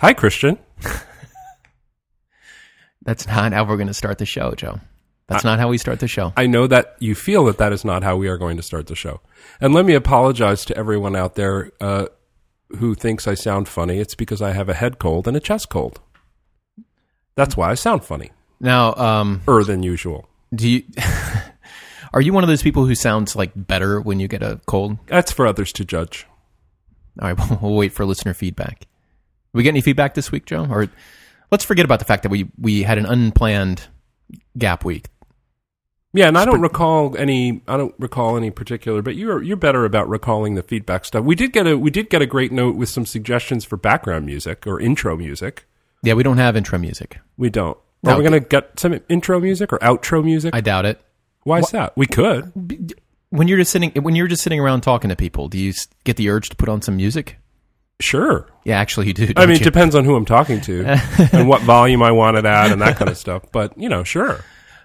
Hi, Christian. That's not how we're going to start the show, Joe. That's not how we start the show. I know that you feel that that is not how we are going to start the show. And let me apologize to everyone out there uh, who thinks I sound funny. It's because I have a head cold and a chest cold. That's why I sound funny, Now, um, er than usual. do you are you one of those people who sounds like better when you get a cold? That's for others to judge. All right, we'll, we'll wait for listener feedback. We get any feedback this week, Joe? Or let's forget about the fact that we we had an unplanned gap week. Yeah, and I don't recall any. I don't recall any particular, but you're you're better about recalling the feedback stuff. We did get a we did get a great note with some suggestions for background music or intro music. Yeah, we don't have intro music. We don't. Are we going to get some intro music or outro music? I doubt it. Why is that? We could. When you're just sitting when you're just sitting around talking to people, do you get the urge to put on some music? Sure. Yeah, actually, you do. I mean, it you? depends on who I'm talking to and what volume I want it at and that kind of stuff. But you know, sure.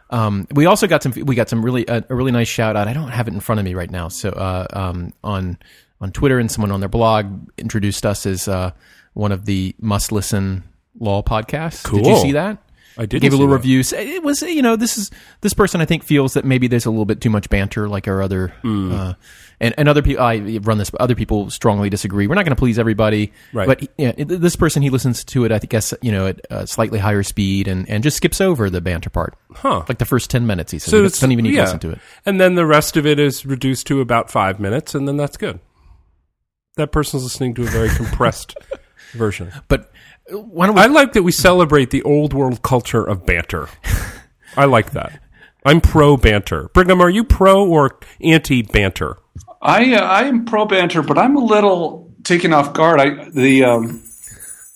Um, we also got some. We got some really uh, a really nice shout out. I don't have it in front of me right now. So uh, um, on on Twitter and someone on their blog introduced us as uh, one of the must listen law podcasts. Cool. Did you see that? I did Gave a little review. It was you know this is this person I think feels that maybe there's a little bit too much banter like our other Hmm. And and other people I run this but other people strongly disagree. We're not going to please everybody, Right. But yeah, it- this person he listens to it I guess you know at a slightly higher speed and and just skips over the banter part. Huh. Like the first ten minutes, he says. So doesn't even need yeah. to listen to it. And then the rest of it is reduced to about five minutes, and then that's good. That person's listening to a very compressed version. But uh, we? I like that we celebrate the old world culture of banter. I like that. I'm pro banter. Brigham, are you pro or anti banter? I uh, I am pro banter, but I'm a little taken off guard. I the um,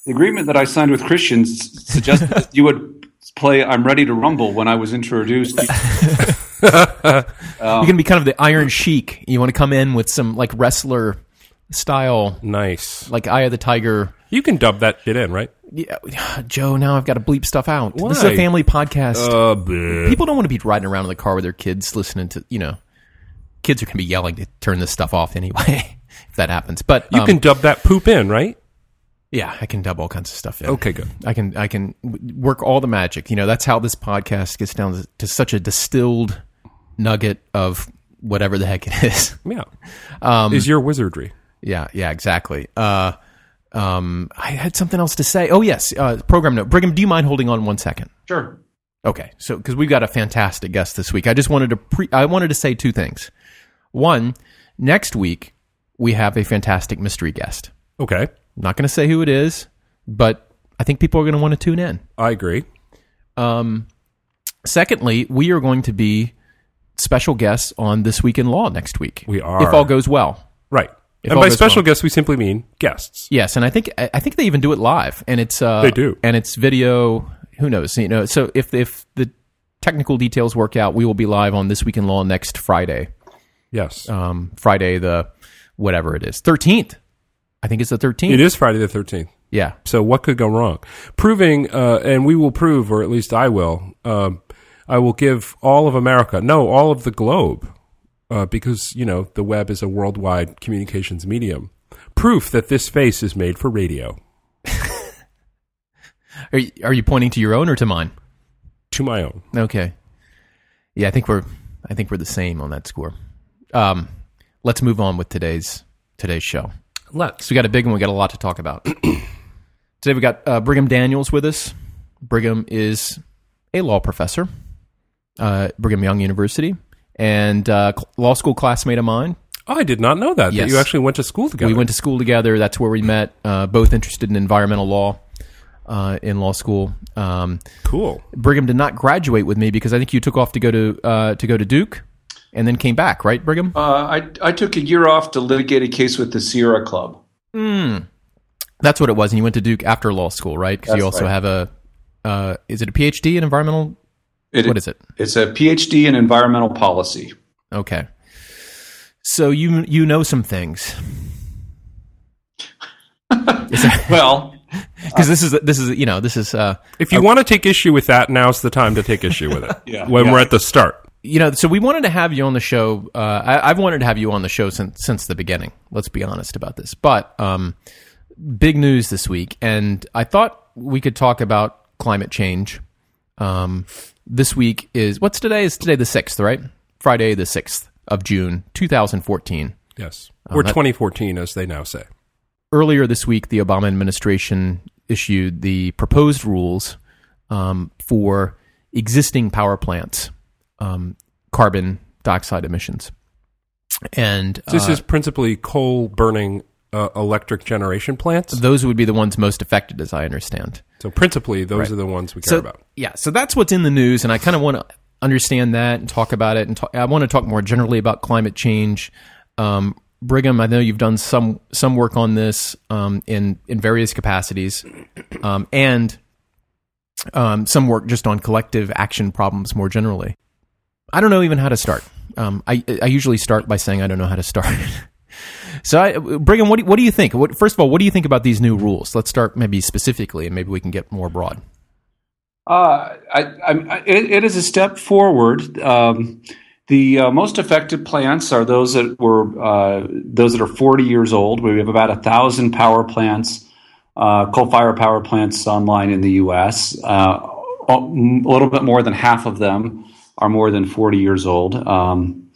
the agreement that I signed with Christians suggested that you would play "I'm Ready to Rumble" when I was introduced. you're going to be kind of the Iron Sheik. You want to come in with some like wrestler style, Nice. like Eye of the Tiger. You can dub that shit in, right? Yeah, Joe. Now I've got to bleep stuff out. This is a family podcast. Uh. People don't want to be riding around in the car with their kids listening to you know. Kids are going to be yelling to turn this stuff off anyway if that happens. But you um, can dub that poop in, right? yeah, I can dub all kinds of stuff in. Okay, good. I can I can work all the magic. You know, that's how this podcast gets down to, to such a distilled nugget of whatever the heck it is. Yeah. Um, is your wizardry. Yeah, yeah, exactly. Uh, um, I had something else to say. Oh yes, uh, program note. Brigham, do you mind holding on one second? Sure. Okay, so because we've got a fantastic guest this week, I just wanted to pre- I wanted to say two things. One, next week we have a fantastic mystery guest. Okay. I'm not going to say who it is, but I think people are going to want to tune in. I agree. Um, secondly, we are going to be special guests on This Week in Law next week. We are. If all goes well. Right. If and by special well. guests, we simply mean guests. Yes, and I think I think they even do it live, and it's uh, They do. and it's video. Who knows? You know, so if if the technical details work out, we will be live on This Week in Law next Friday. Yes. Um, Friday the whatever it is, thirteenth. I think it's the thirteenth. it is Friday the 13th. Yeah. So what could go wrong? Proving, uh, and we will prove, or at least I will, um, I will give all of America, no, all of the globe, uh, because, you know, the web is a worldwide communications medium, proof that this face is made for radio. Are you, are you pointing to your own or to mine? To my own. Okay. Yeah, I think we're I think we're the same on that score. Um, let's move on with today's today's show. Let's. So we got a big one. We got a lot to talk about. Today we got uh, Brigham Daniels with us. Brigham is a law professor, uh, Brigham Young University, and uh, law school classmate of mine. Oh, I did not know that, Yes. that you actually went to school together. We went to school together. That's where we met. Uh, both interested in environmental law uh, in law school. Um, Cool. Brigham did not graduate with me because I think you took off to go to uh, to go to Duke, and then came back, right, Brigham? Uh, I I took a year off to litigate a case with the Sierra Club. That's what it was. And you went to Duke after law school, right? Because you also right. have a uh, is it a PhD in environmental? It, What is it? It's a PhD in environmental policy. Okay, so you you know some things Well, because this is this is you know this is uh, If you want to take issue with that, now's the time to take issue with it. Yeah. When Yeah. we're at the start. You know so we wanted to have you on the show. Uh, I, I've wanted to have you on the show since since the beginning. Let's be honest about this, but um, big news this week, and I thought we could talk about climate change. Um, this week is what's today? Is today the sixth, right? Friday the sixth of June, two thousand fourteen. Yes, or that- 2014, as they now say. earlier this week, the Obama administration issued the proposed rules um, for existing power plants, um, carbon dioxide emissions. And This uh, is principally coal burning uh, electric generation plants. those would be the ones most affected, as I understand. So principally, those Right. are the ones we care So about. yeah, so that's what's in the news, and I kind of want to understand that and talk about it. And talk, I want to talk more generally about climate change. Um, Brigham, I know you've done some some work on this um, in in various capacities, um, and um, some work just on collective action problems more generally. I don't know even how to start. Um, I I usually start by saying I don't know how to start. so, I, Brigham, what do, what do you think? What, first of all, what do you think about these new rules? Let's start maybe specifically, and maybe we can get more broad. Uh, I, I, it, it is a step forward. Um, the uh, most affected plants are those that were uh, those that are 40 years old. We have about a thousand power plants, uh, coal-fired power plants online in the U.S. Uh, a little bit more than half of them are more than 40 years old. Um,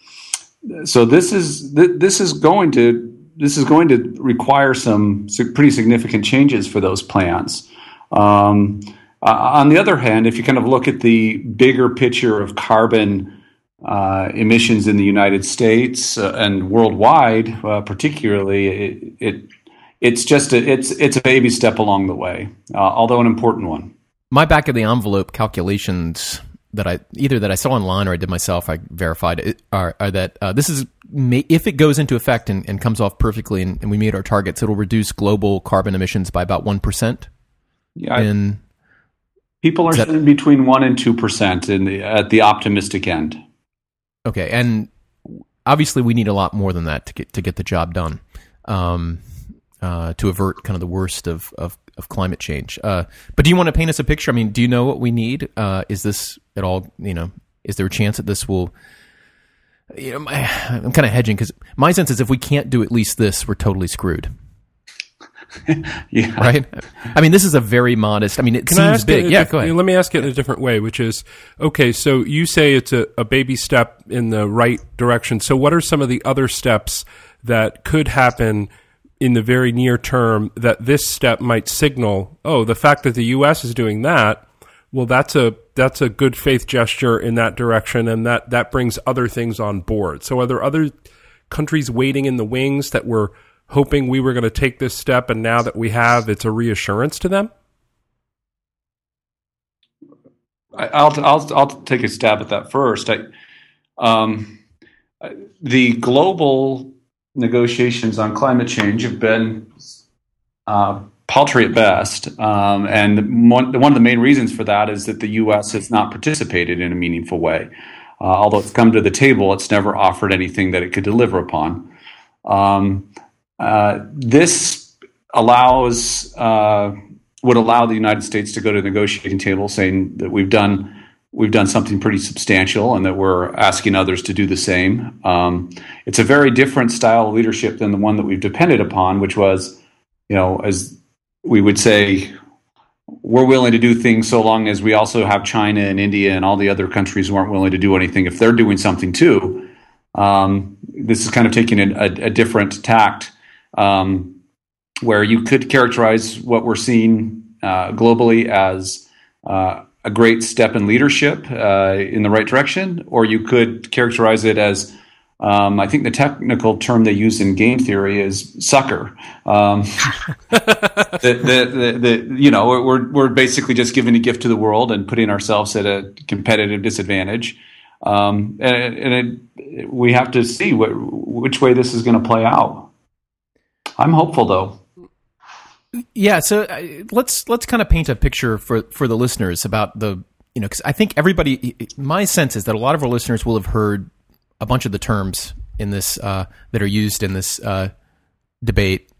so this is th- this is going to this is going to require some pretty significant changes for those plants. Um, uh, on the other hand, if you kind of look at the bigger picture of carbon uh, emissions in the United States uh, and worldwide, uh, particularly, it, it it's just a, it's it's a baby step along the way, uh, although an important one. my back of the envelope calculations that I either that I saw online or I did myself, I verified it, are, are that uh, this is may, if it goes into effect and, and comes off perfectly, and, and we meet our targets, it'll reduce global carbon emissions by about one percent. Yeah, In people are that- saying between one and two percent in the, at the optimistic end. okay, and obviously we need a lot more than that to get to get the job done. Um, uh, to avert kind of the worst of, of, of climate change. Uh, but do you want to paint us a picture? I mean, do you know what we need? Uh, is this at all, you know, is there a chance that this will, you know, my, I'm kind of hedging because my sense is if we can't do at least this, we're totally screwed, Yeah, right? I mean, this is a very modest, I mean, it Can seems big. It, Yeah, if- go ahead. Let me ask it in a different way, which is okay. So you say it's a, a baby step in the right direction. So what are some of the other steps that could happen in the very near term that this step might signal? Oh, the fact that the U.S. is doing that. Well, that's a that's a good faith gesture in that direction, and that that brings other things on board. So, are there other countries waiting in the wings that were hoping we were going to take this step, and now that we have, it's a reassurance to them? I'll I'll I'll take a stab at that first. I, um, the global negotiations on climate change have been uh, paltry at best, um, and one of the main reasons for that is that the U.S. has not participated in a meaningful way. Uh, although it's come to the table, it's never offered anything that it could deliver upon. Um, uh, this allows uh, would allow the United States to go to the negotiating table, saying that we've done we've done something pretty substantial, and that we're asking others to do the same. Um, it's a very different style of leadership than the one that we've depended upon, which was, you know, as we would say, we're willing to do things so long as we also have China and India and all the other countries who aren't willing to do anything if they're doing something too. Um, this is kind of taking a, a, a different tact, um, where you could characterize what we're seeing uh, globally as uh, a great step in leadership uh, in the right direction, or you could characterize it as um, I think the technical term they use in game theory is sucker. Um, the, the, the, the, you know, we're, we're basically just giving a gift to the world and putting ourselves at a competitive disadvantage. Um, and and it, we have to see what, which way this is going to play out. I'm hopeful, though. Yeah, so uh, let's let's kind of paint a picture for for the listeners about the you know because I think everybody my sense is that a lot of our listeners will have heard a bunch of the terms in this uh, that are used in this uh, debate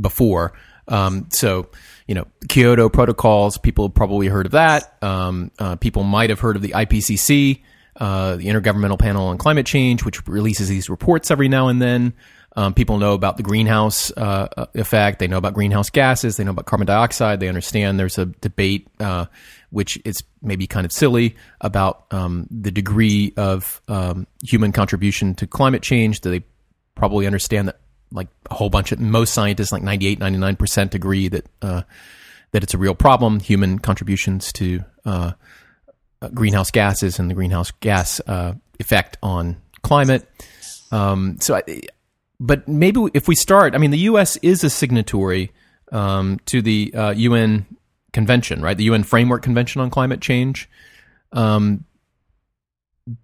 before. Um, so you know Kyoto protocols, people have probably heard of that. Um, uh, people might have heard of the IPCC, uh, the Intergovernmental Panel on Climate Change, which releases these reports every now and then. Um, people know about the greenhouse uh, uh, effect. They know about greenhouse gases. They know about carbon dioxide. They understand there's a debate, uh, which is maybe kind of silly, about um, the degree of um, human contribution to climate change. Do they probably understand that? Like a whole bunch of most scientists, like 98, 99 percent, agree that uh, that it's a real problem. Human contributions to uh, uh, greenhouse gases and the greenhouse gas effect on climate. Um, so, I, but maybe if we start, I mean, the U.S. is a signatory um, to the uh, UN convention, right? The UN Framework Convention on Climate Change. Um,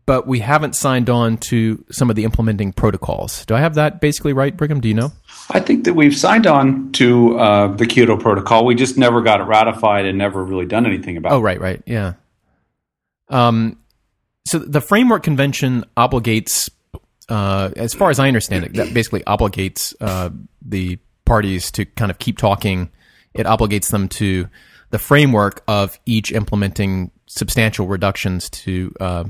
but we haven't signed on to some of the implementing protocols. Do I have that basically right, Brigham? Do you know? I think that we've signed on to uh, the Kyoto Protocol. We just never got it ratified and never really done anything about oh, it. Oh, right, right, yeah. Um, so the Framework Convention obligates uh, as far as I understand it, that basically obligates uh, the parties to kind of keep talking. It obligates them to the framework of each implementing substantial reductions to uh,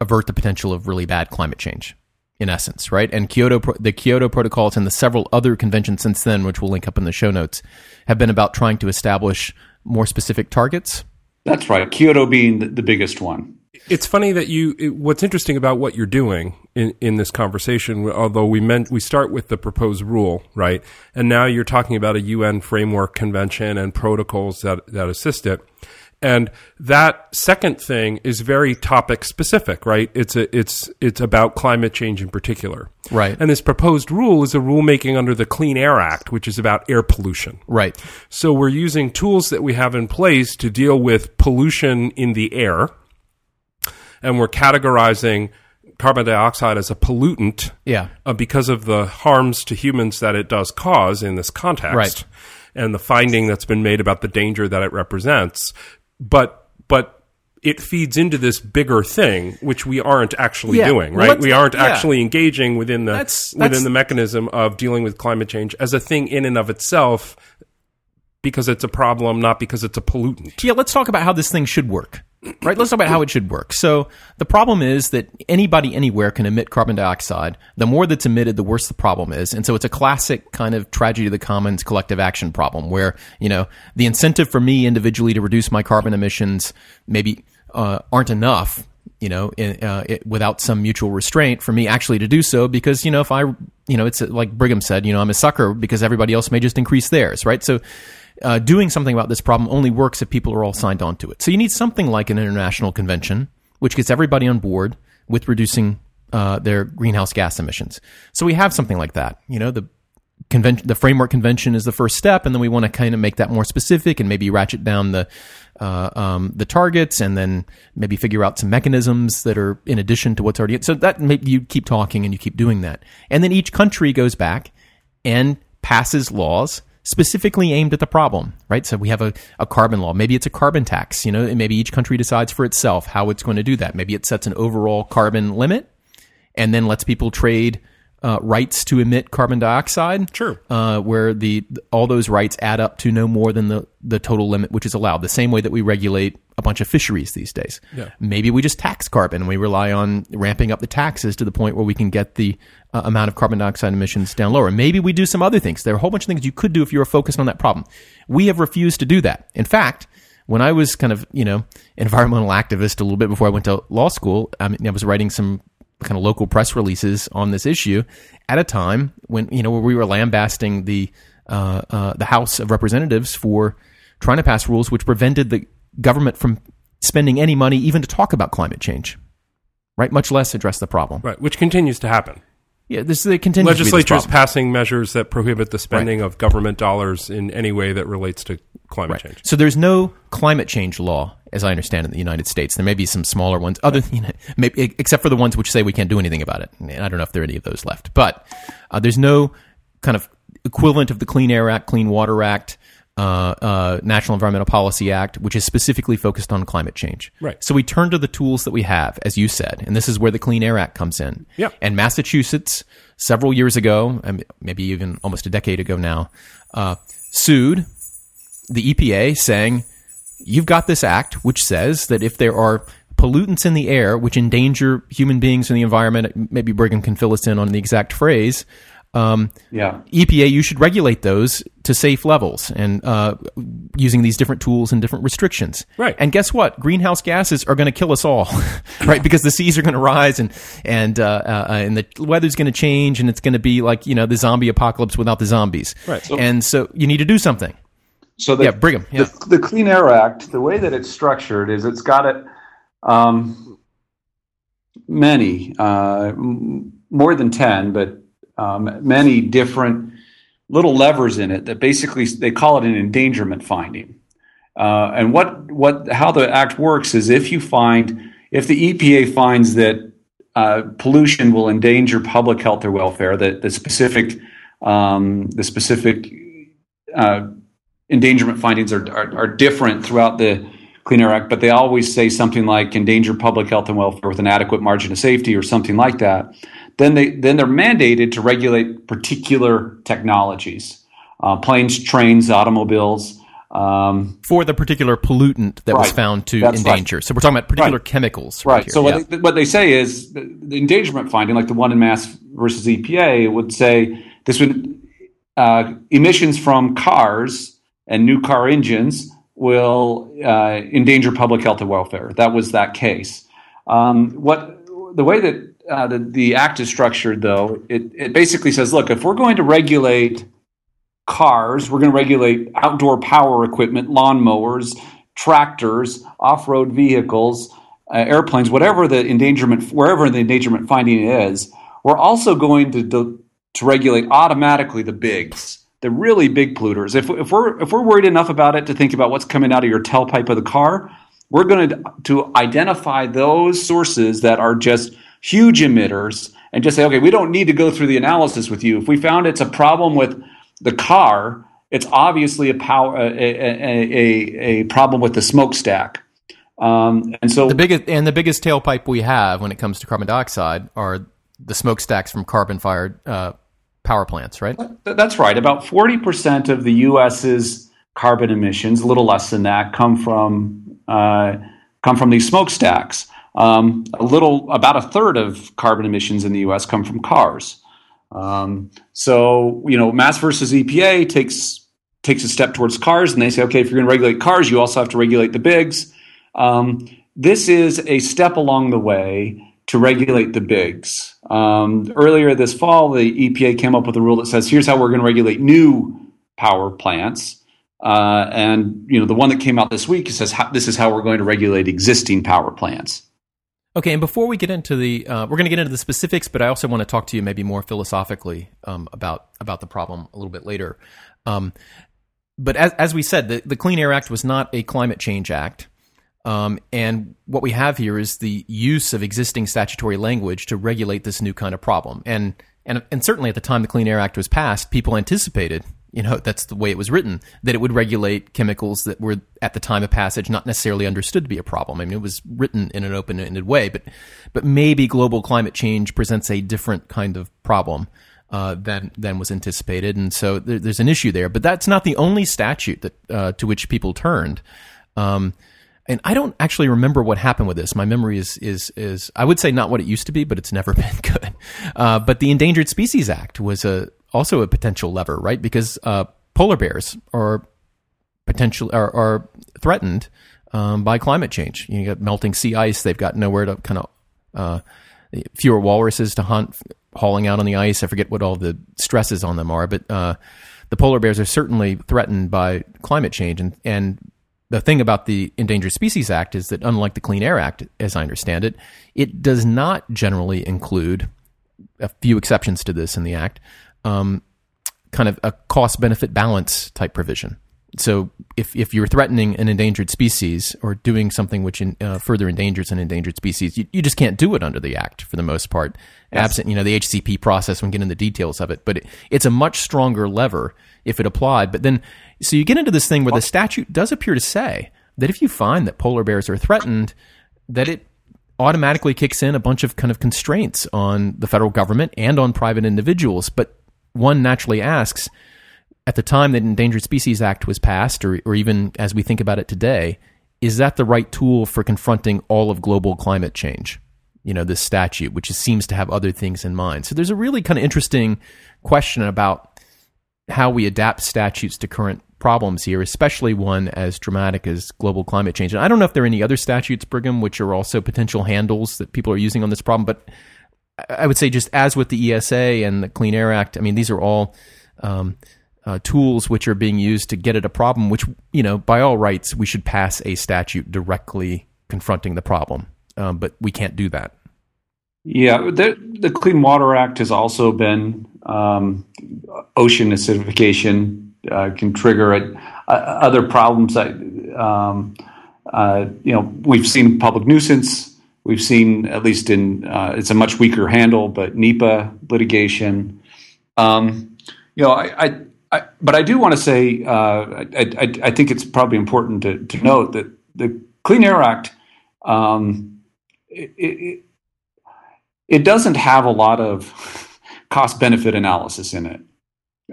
avert the potential of really bad climate change. In essence, right? And Kyoto, the Kyoto protocols and the several other conventions since then, which we'll link up in the show notes, have been about trying to establish more specific targets. That's right. Kyoto being the, the biggest one. It's funny that you. It, what's interesting about what you're doing in, in this conversation, although we meant we start with the proposed rule, right, and now you're talking about a UN framework convention and protocols that that assist it, and that second thing is very topic specific, right? It's a it's it's about climate change in particular, right? And this proposed rule is a rulemaking under the Clean Air Act, which is about air pollution, right? So we're using tools that we have in place to deal with pollution in the air and we're categorizing carbon dioxide as a pollutant yeah. Uh, because of the harms to humans that it does cause in this context right. and the finding that's been made about the danger that it represents but but it feeds into this bigger thing which we aren't actually yeah. doing right well, we aren't yeah. actually engaging within the that's, within that's, the mechanism of dealing with climate change as a thing in and of itself because it's a problem not because it's a pollutant yeah let's talk about how this thing should work right? Let's talk about how it should work. So the problem is that anybody anywhere can emit carbon dioxide. The more that's emitted, the worse the problem is. And so it's a classic kind of tragedy of the commons collective action problem where, you know, the incentive for me individually to reduce my carbon emissions maybe uh, aren't enough you know, uh, it, without some mutual restraint for me actually to do so because, you know, if I, you know, it's like Brigham said, you know, I'm a sucker because everybody else may just increase theirs, right? So uh, doing something about this problem only works if people are all signed on to it. So you need something like an international convention, which gets everybody on board with reducing uh, their greenhouse gas emissions. So we have something like that. You know, the convention, the framework convention is the first step, and then we want to kind of make that more specific and maybe ratchet down the uh, um, the targets, and then maybe figure out some mechanisms that are in addition to what's already. So that you keep talking and you keep doing that, and then each country goes back and passes laws specifically aimed at the problem, right? So we have a, a carbon law. Maybe it's a carbon tax, you know, maybe each country decides for itself how it's going to do that. Maybe it sets an overall carbon limit and then lets people trade uh, rights to emit carbon dioxide. Sure. Uh, where the all those rights add up to no more than the the total limit which is allowed. The same way that we regulate a bunch of fisheries these days. Yeah. Maybe we just tax carbon. And we rely on ramping up the taxes to the point where we can get the uh, amount of carbon dioxide emissions down lower. Maybe we do some other things. There are a whole bunch of things you could do if you were focused on that problem. We have refused to do that. In fact, when I was kind of, you know, environmental activist a little bit before I went to law school, I, mean, I was writing some kind of local press releases on this issue at a time when you know where we were lambasting the uh, uh, the House of Representatives for trying to pass rules which prevented the government from spending any money even to talk about climate change, right? Much less address the problem, right? Which continues to happen. Yeah, this is it continues. Legislatures passing measures that prohibit the spending right. of government dollars in any way that relates to climate right. change. So there's no climate change law, as I understand, in the United States. There may be some smaller ones, other you know, maybe, except for the ones which say we can't do anything about it. And I don't know if there are any of those left, but uh, there's no kind of equivalent of the Clean Air Act, Clean Water Act, uh, uh, National Environmental Policy Act, which is specifically focused on climate change. Right. So we turn to the tools that we have, as you said, and this is where the Clean Air Act comes in. Yeah. And Massachusetts, several years ago, maybe even almost a decade ago now, uh, sued the EPA saying, you've got this act which says that if there are pollutants in the air which endanger human beings and the environment, maybe Brigham can fill us in on the exact phrase, Um, Yeah. EPA, you should regulate those to safe levels and uh, using these different tools and different restrictions. Right. And guess what? Greenhouse gases are going to kill us all, right? Because the seas are going to rise and and uh, uh, and the weather's going to change and it's going to be like you know the zombie apocalypse without the zombies. Right. So- and so you need to do something. So the, Yeah, Brigham, yeah. The, the Clean Air Act, the way that it's structured is it's got it um, many, uh, m- more than ten, but um, many different little levers in it that basically they call it an endangerment finding. Uh, and what what how the act works is if you find if the EPA finds that uh, pollution will endanger public health or welfare, that the specific um, the specific uh, endangerment findings are, are, are different throughout the Clean Air Act, but they always say something like endanger public health and welfare with an adequate margin of safety or something like that. Then they then they're mandated to regulate particular technologies, uh, planes, trains, automobiles. Um, For the particular pollutant that was found to That's right. endanger. So we're talking about particular Right. chemicals. Right. here. So what, Yeah. they, what they say is the, the endangerment finding, like the one in Mass versus EPA, would say this would uh, emissions from cars and new car engines will uh, endanger public health and welfare. That was that case. Um, what the way that uh, the, the act is structured, though, it, it basically says, look, if we're going to regulate cars, we're going to regulate outdoor power equipment, lawnmowers, tractors, off-road vehicles, uh, airplanes, whatever the endangerment, wherever the endangerment finding is. We're also going to do, to regulate automatically the bigs, the really big polluters. If, if we're if we're worried enough about it to think about what's coming out of your tailpipe of the car, we're going to to identify those sources that are just huge emitters and just say, okay, we don't need to go through the analysis with you. If we found it's a problem with the car, it's obviously a power a, a, a, a problem with the smokestack. Um, and so the biggest and the biggest tailpipe we have when it comes to carbon dioxide are the smokestacks from carbon-fired uh, power plants, right? That's right. About 40% of the U.S.'s carbon emissions, a little less than that, come from uh, come from these smokestacks. Um, a little, about a third of carbon emissions in the U.S. come from cars. Um, so, you know, Mass versus EPA takes takes a step towards cars, and they say, okay, if you're going to regulate cars, you also have to regulate the bigs. Um, this is a step along the way to regulate the bigs. Um, earlier this fall, the EPA came up with a rule that says, here's how we're going to regulate new power plants. Uh, and you know, the one that came out this week says this is how we're going to regulate existing power plants. Okay, and before we get into the, uh, we're going to get into the specifics, but I also want to talk to you maybe more philosophically um, about about the problem a little bit later. Um, but as, as we said, the, the Clean Air Act was not a climate change act. Um, and what we have here is the use of existing statutory language to regulate this new kind of problem. And, and, and certainly at the time the Clean Air Act was passed, people anticipated, you know, that's the way it was written, that it would regulate chemicals that were at the time of passage not necessarily understood to be a problem. I mean, it was written in an open ended way, but, but maybe global climate change presents a different kind of problem. Uh, than than was anticipated, and so there, there's an issue there. But that's not the only statute that uh, to which people turned. Um, and I don't actually remember what happened with this. My memory is is is I would say not what it used to be, but it's never been good. Uh, but the Endangered Species Act was a also a potential lever, right? Because uh, polar bears are potential are, are threatened um, by climate change. You got melting sea ice; they've got nowhere to kind of uh, fewer walruses to hunt, hauling out on the ice. I forget what all the stresses on them are, but uh, the polar bears are certainly threatened by climate change, and and the thing about the Endangered Species Act is that, unlike the Clean Air Act, as I understand it, it does not generally include a few exceptions to this in the act, um, kind of a cost benefit balance type provision. So, if, if you're threatening an endangered species or doing something which in, uh, further endangers an endangered species, you, you just can't do it under the act for the most part, absent you know the HCP process. We get into the details of it, but it, it's a much stronger lever if it applied. But then, so you get into this thing where the statute does appear to say that if you find that polar bears are threatened, that it automatically kicks in a bunch of kind of constraints on the federal government and on private individuals. But one naturally asks, at the time that Endangered Species Act was passed, or, or even as we think about it today, is that the right tool for confronting all of global climate change? you know this statute, which seems to have other things in mind. So there's a really kind of interesting question about how we adapt statutes to current problems here, especially one as dramatic as global climate change. And I don't know if there are any other statutes, Brigham, which are also potential handles that people are using on this problem, but I would say just as with the ESA and the Clean Air Act, I mean, these are all um, uh, tools which are being used to get at a problem, which, you know, by all rights, we should pass a statute directly confronting the problem. Um, but we can't do that. Yeah, the, the Clean Water Act has also been um, ocean acidification uh, can trigger it. Uh, other problems that um, uh, you know we've seen public nuisance. We've seen at least in uh, it's a much weaker handle, but NEPA litigation. Um, you know, I, I, I, but I do want to say uh, I, I, I, think it's probably important to, to note that the Clean Air Act. Um, it, it, it doesn't have a lot of cost benefit analysis in it.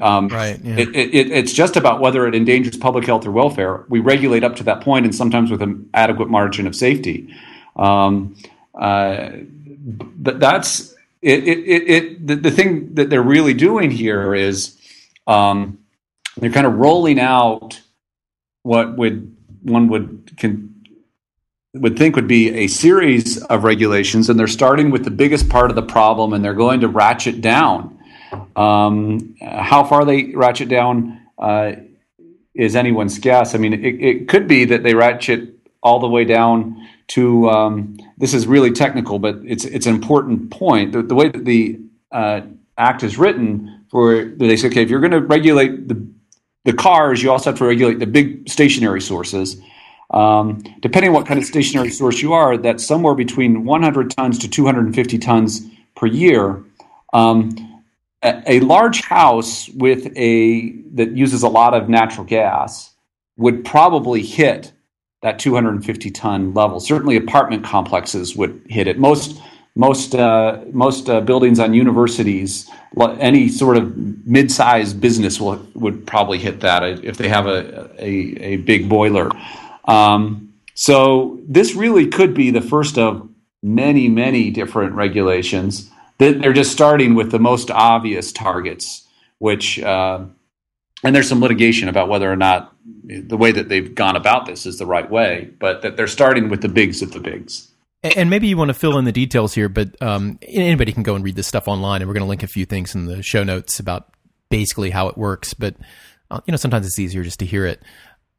Um, right. Yeah. It, it, it's just about whether it endangers public health or welfare. We regulate up to that point, and sometimes with an adequate margin of safety. Um, uh, but that's it. It, the, the, thing that they're really doing here is um, they're kind of rolling out what would one would can would think would be a series of regulations, and they're starting with the biggest part of the problem, and they're going to ratchet down. Um, how far they ratchet down uh, is anyone's guess. I mean, it, it, could be that they ratchet all the way down to. Um, this is really technical, but it's it's an important point. The, the way that the uh, act is written, for they say, okay, if you're going to regulate the the cars, you also have to regulate the big stationary sources. Um, depending on what kind of stationary source you are, that's somewhere between 100 tons to 250 tons per year. Um, a, a, large house with a that uses a lot of natural gas would probably hit that 250 ton level. Certainly, apartment complexes would hit it. Most most uh, most uh, buildings on universities, any sort of mid-sized business will, would probably hit that if they have a, a, a big boiler. Um, so this really could be the first of many, many different regulations. They're just starting with the most obvious targets, which uh, and there's some litigation about whether or not the way that they've gone about this is the right way, but that they're starting with the bigs of the bigs. And maybe you want to fill in the details here, but um, anybody can go and read this stuff online, and we're going to link a few things in the show notes about basically how it works. But uh, you know, sometimes it's easier just to hear it.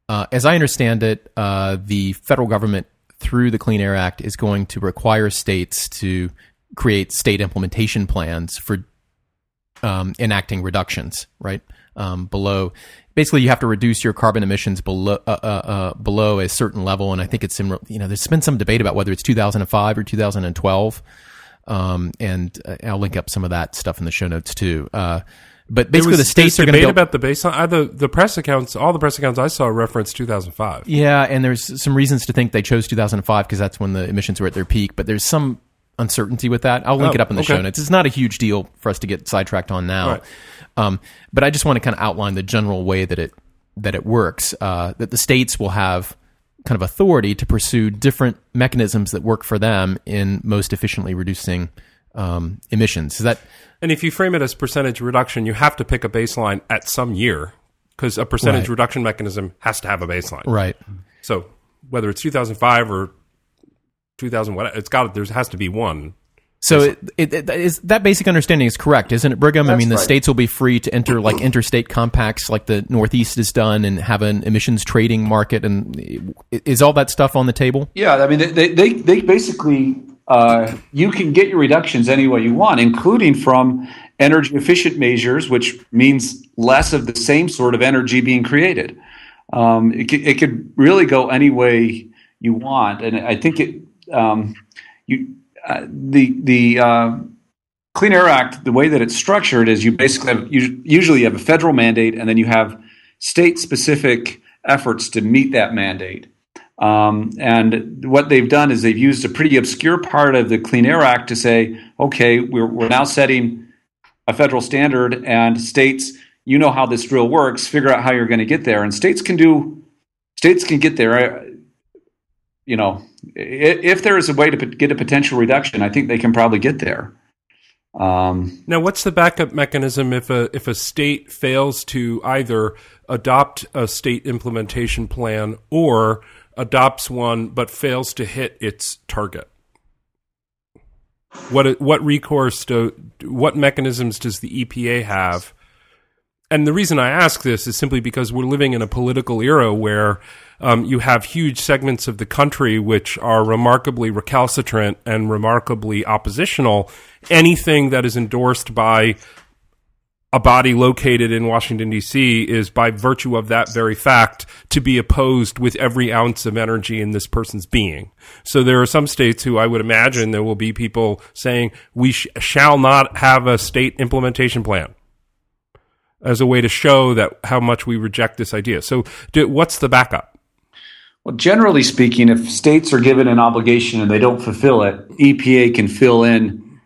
Uh, as I understand it, uh, the federal government, through the Clean Air Act, is going to require states to create state implementation plans for um, enacting reductions, right? Um, below, basically, you have to reduce your carbon emissions below uh, uh, uh below a certain level, and I think it's in. You know, there's been some debate about whether it's 2005 or 2012, um, and uh, I'll link up some of that stuff in the show notes too. But basically, was, the states are going to debate about the baseline. I, the the press accounts, all the press accounts I saw reference 2005. Yeah, and there's some reasons to think they chose 2005 because that's when the emissions were at their peak. But there's some uncertainty with that. I'll link oh, it up in the okay. show notes. It's not a huge deal for us to get sidetracked on now, right. um, but I just want to kind of outline the general way that it that it works. Uh, that the states will have kind of authority to pursue different mechanisms that work for them in most efficiently reducing um, emissions. Is that and if you frame it as percentage reduction, you have to pick a baseline at some year because a percentage right. reduction mechanism has to have a baseline. Right. So whether it's 2005 or 2000, what it's got there has to be one. So it, it, it is that basic understanding is correct, isn't it, Brigham? That's I mean, the right. states will be free to enter like interstate compacts, like the Northeast has done, and have an emissions trading market. And is all that stuff on the table? Yeah, I mean, they they, they basically uh, you can get your reductions any way you want, including from energy efficient measures, which means less of the same sort of energy being created. Um, it, could, it, could, really go any way you want, and I think it. Um, you uh, the the uh, Clean Air Act, the way that it's structured is you basically have, you usually have a federal mandate, and then you have state specific efforts to meet that mandate. Um, and what they've done is they've used a pretty obscure part of the Clean Air Act to say, okay, we're, we're now setting a federal standard, and states, you know how this drill works, figure out how you're going to get there. And states can do, states can get there. You know, if there is a way to get a potential reduction, I think they can probably get there. Um, now, what's the backup mechanism if a if a state fails to either adopt a state implementation plan or adopts one but fails to hit its target? What what recourse do what mechanisms does the EPA have? And the reason I ask this is simply because we're living in a political era where um, you have huge segments of the country which are remarkably recalcitrant and remarkably oppositional. Anything that is endorsed by a body located in Washington, D.C., is by virtue of that very fact to be opposed with every ounce of energy in this person's being. So there are some states who I would imagine there will be people saying, we sh- shall not have a state implementation plan as a way to show that how much we reject this idea. So do, what's the backup? Well, generally speaking, if states are given an obligation and they don't fulfill it, EPA can fill in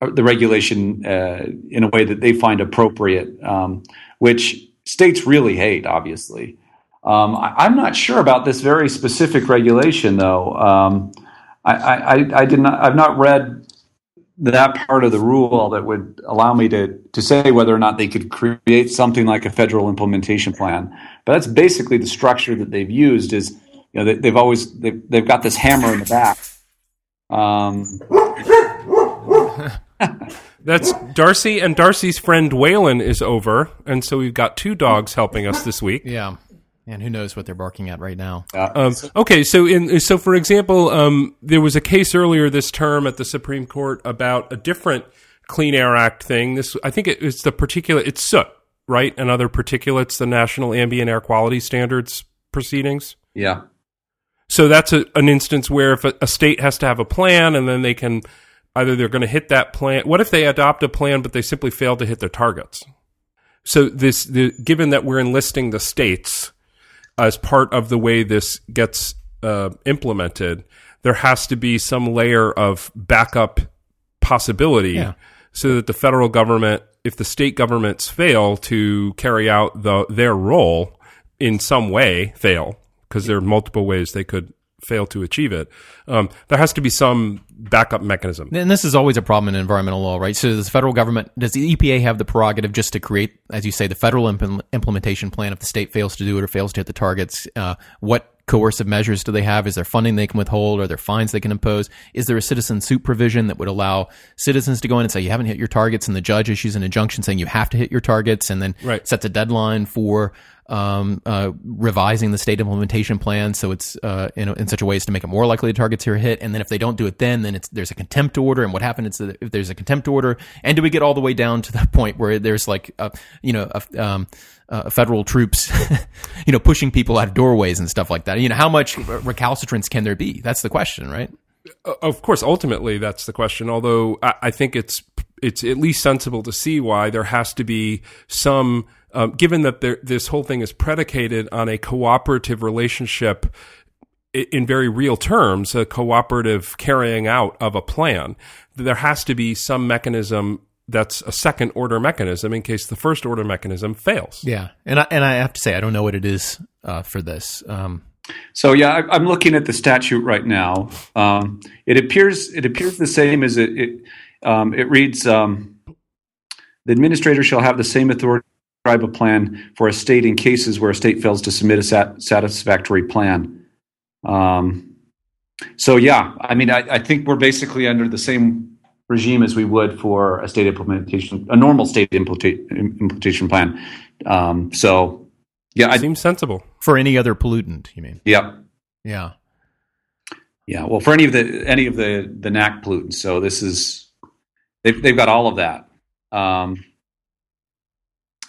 the regulation uh, in a way that they find appropriate, um, which states really hate, obviously. Um, I, am not sure about this very specific regulation, though. Um, I, I, I, did not. I've not read that part of the rule that would allow me to to say whether or not they could create something like a federal implementation plan. But that's basically the structure that they've used. Is you know they, have always they've, they've got this hammer in the back. Um, That's Darcy, and Darcy's friend Waylon is over, and so we've got two dogs helping us this week. Yeah, and who knows what they're barking at right now? Um, okay, so in so for example, um, there was a case earlier this term at the Supreme Court about a different Clean Air Act thing. This I think it, it's the particular it's soot, right, and other particulates, the National Ambient Air Quality Standards proceedings. Yeah. So that's a, an instance where if a, a state has to have a plan, and then they can either they're going to hit that plan. What if they adopt a plan, but they simply fail to hit their targets? So this, the, given that we're enlisting the states as part of the way this gets uh, implemented, there has to be some layer of backup possibility yeah. so that the federal government, if the state governments fail to carry out the, their role in some way, fail, because there are multiple ways they could fail to achieve it, um, there has to be some backup mechanism. And this is always a problem in environmental law, right? So does the federal government, does the EPA have the prerogative just to create, as you say, the federal imp- implementation plan if the state fails to do it or fails to hit the targets? Uh, what coercive measures do they have? Is there funding they can withhold? Are there fines they can impose? Is there a citizen suit provision that would allow citizens to go in and say you haven't hit your targets, and the judge issues an injunction saying you have to hit your targets, and then right. sets a deadline for um, uh, revising the state implementation plan so it's uh, in, in, such a way as to make it more likely the targets are hit. And then if they don't do it, then then there's a contempt order. And what happens if there's a contempt order, and do we get all the way down to the point where there's like a, you know a, um, uh, federal troops, you know, pushing people out of doorways and stuff like that. You know, how much recalcitrance can there be? That's the question, right? Of course, ultimately, that's the question. Although I, I think it's it's at least sensible to see why there has to be some um, given that there, this whole thing is predicated on a cooperative relationship in very real terms, a cooperative carrying out of a plan, there has to be some mechanism that's a second order mechanism in case the first order mechanism fails. Yeah, and I, and I have to say I don't know what it is uh, for this. Um, so yeah, I, am looking at the statute right now. Um, it appears it appears the same as it. It, um, it reads: um, the administrator shall have the same authority prescribe a plan for a state in cases where a state fails to submit a sat- satisfactory plan. Um, so yeah, I mean, I, I, think we're basically under the same regime as we would for a state implementation, a normal state implementation plan. Um, so yeah, it seems sensible for any other pollutant. You mean? Yeah. Yeah. Yeah. Well, for any of the any of the the NAAQS pollutants. So this is they've they've got all of that. Um,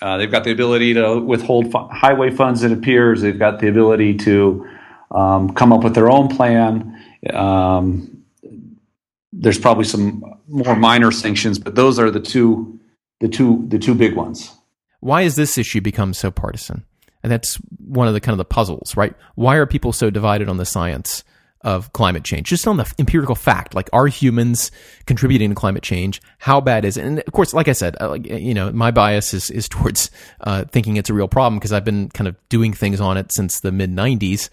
uh, they've got the ability to withhold highway funds, it appears. They've got the ability to um, come up with their own plan. Um, there's probably some more minor sanctions, but those are the two, the two, the two big ones. Why has this issue become so partisan? And that's one of the kind of the puzzles, right? Why are people so divided on the science? Of climate change, just on the empirical fact, like are humans contributing to climate change? How bad is it? And of course, like I said, uh, like, you know, my bias is, is towards uh, thinking it's a real problem because I've been kind of doing things on it since the mid 90s.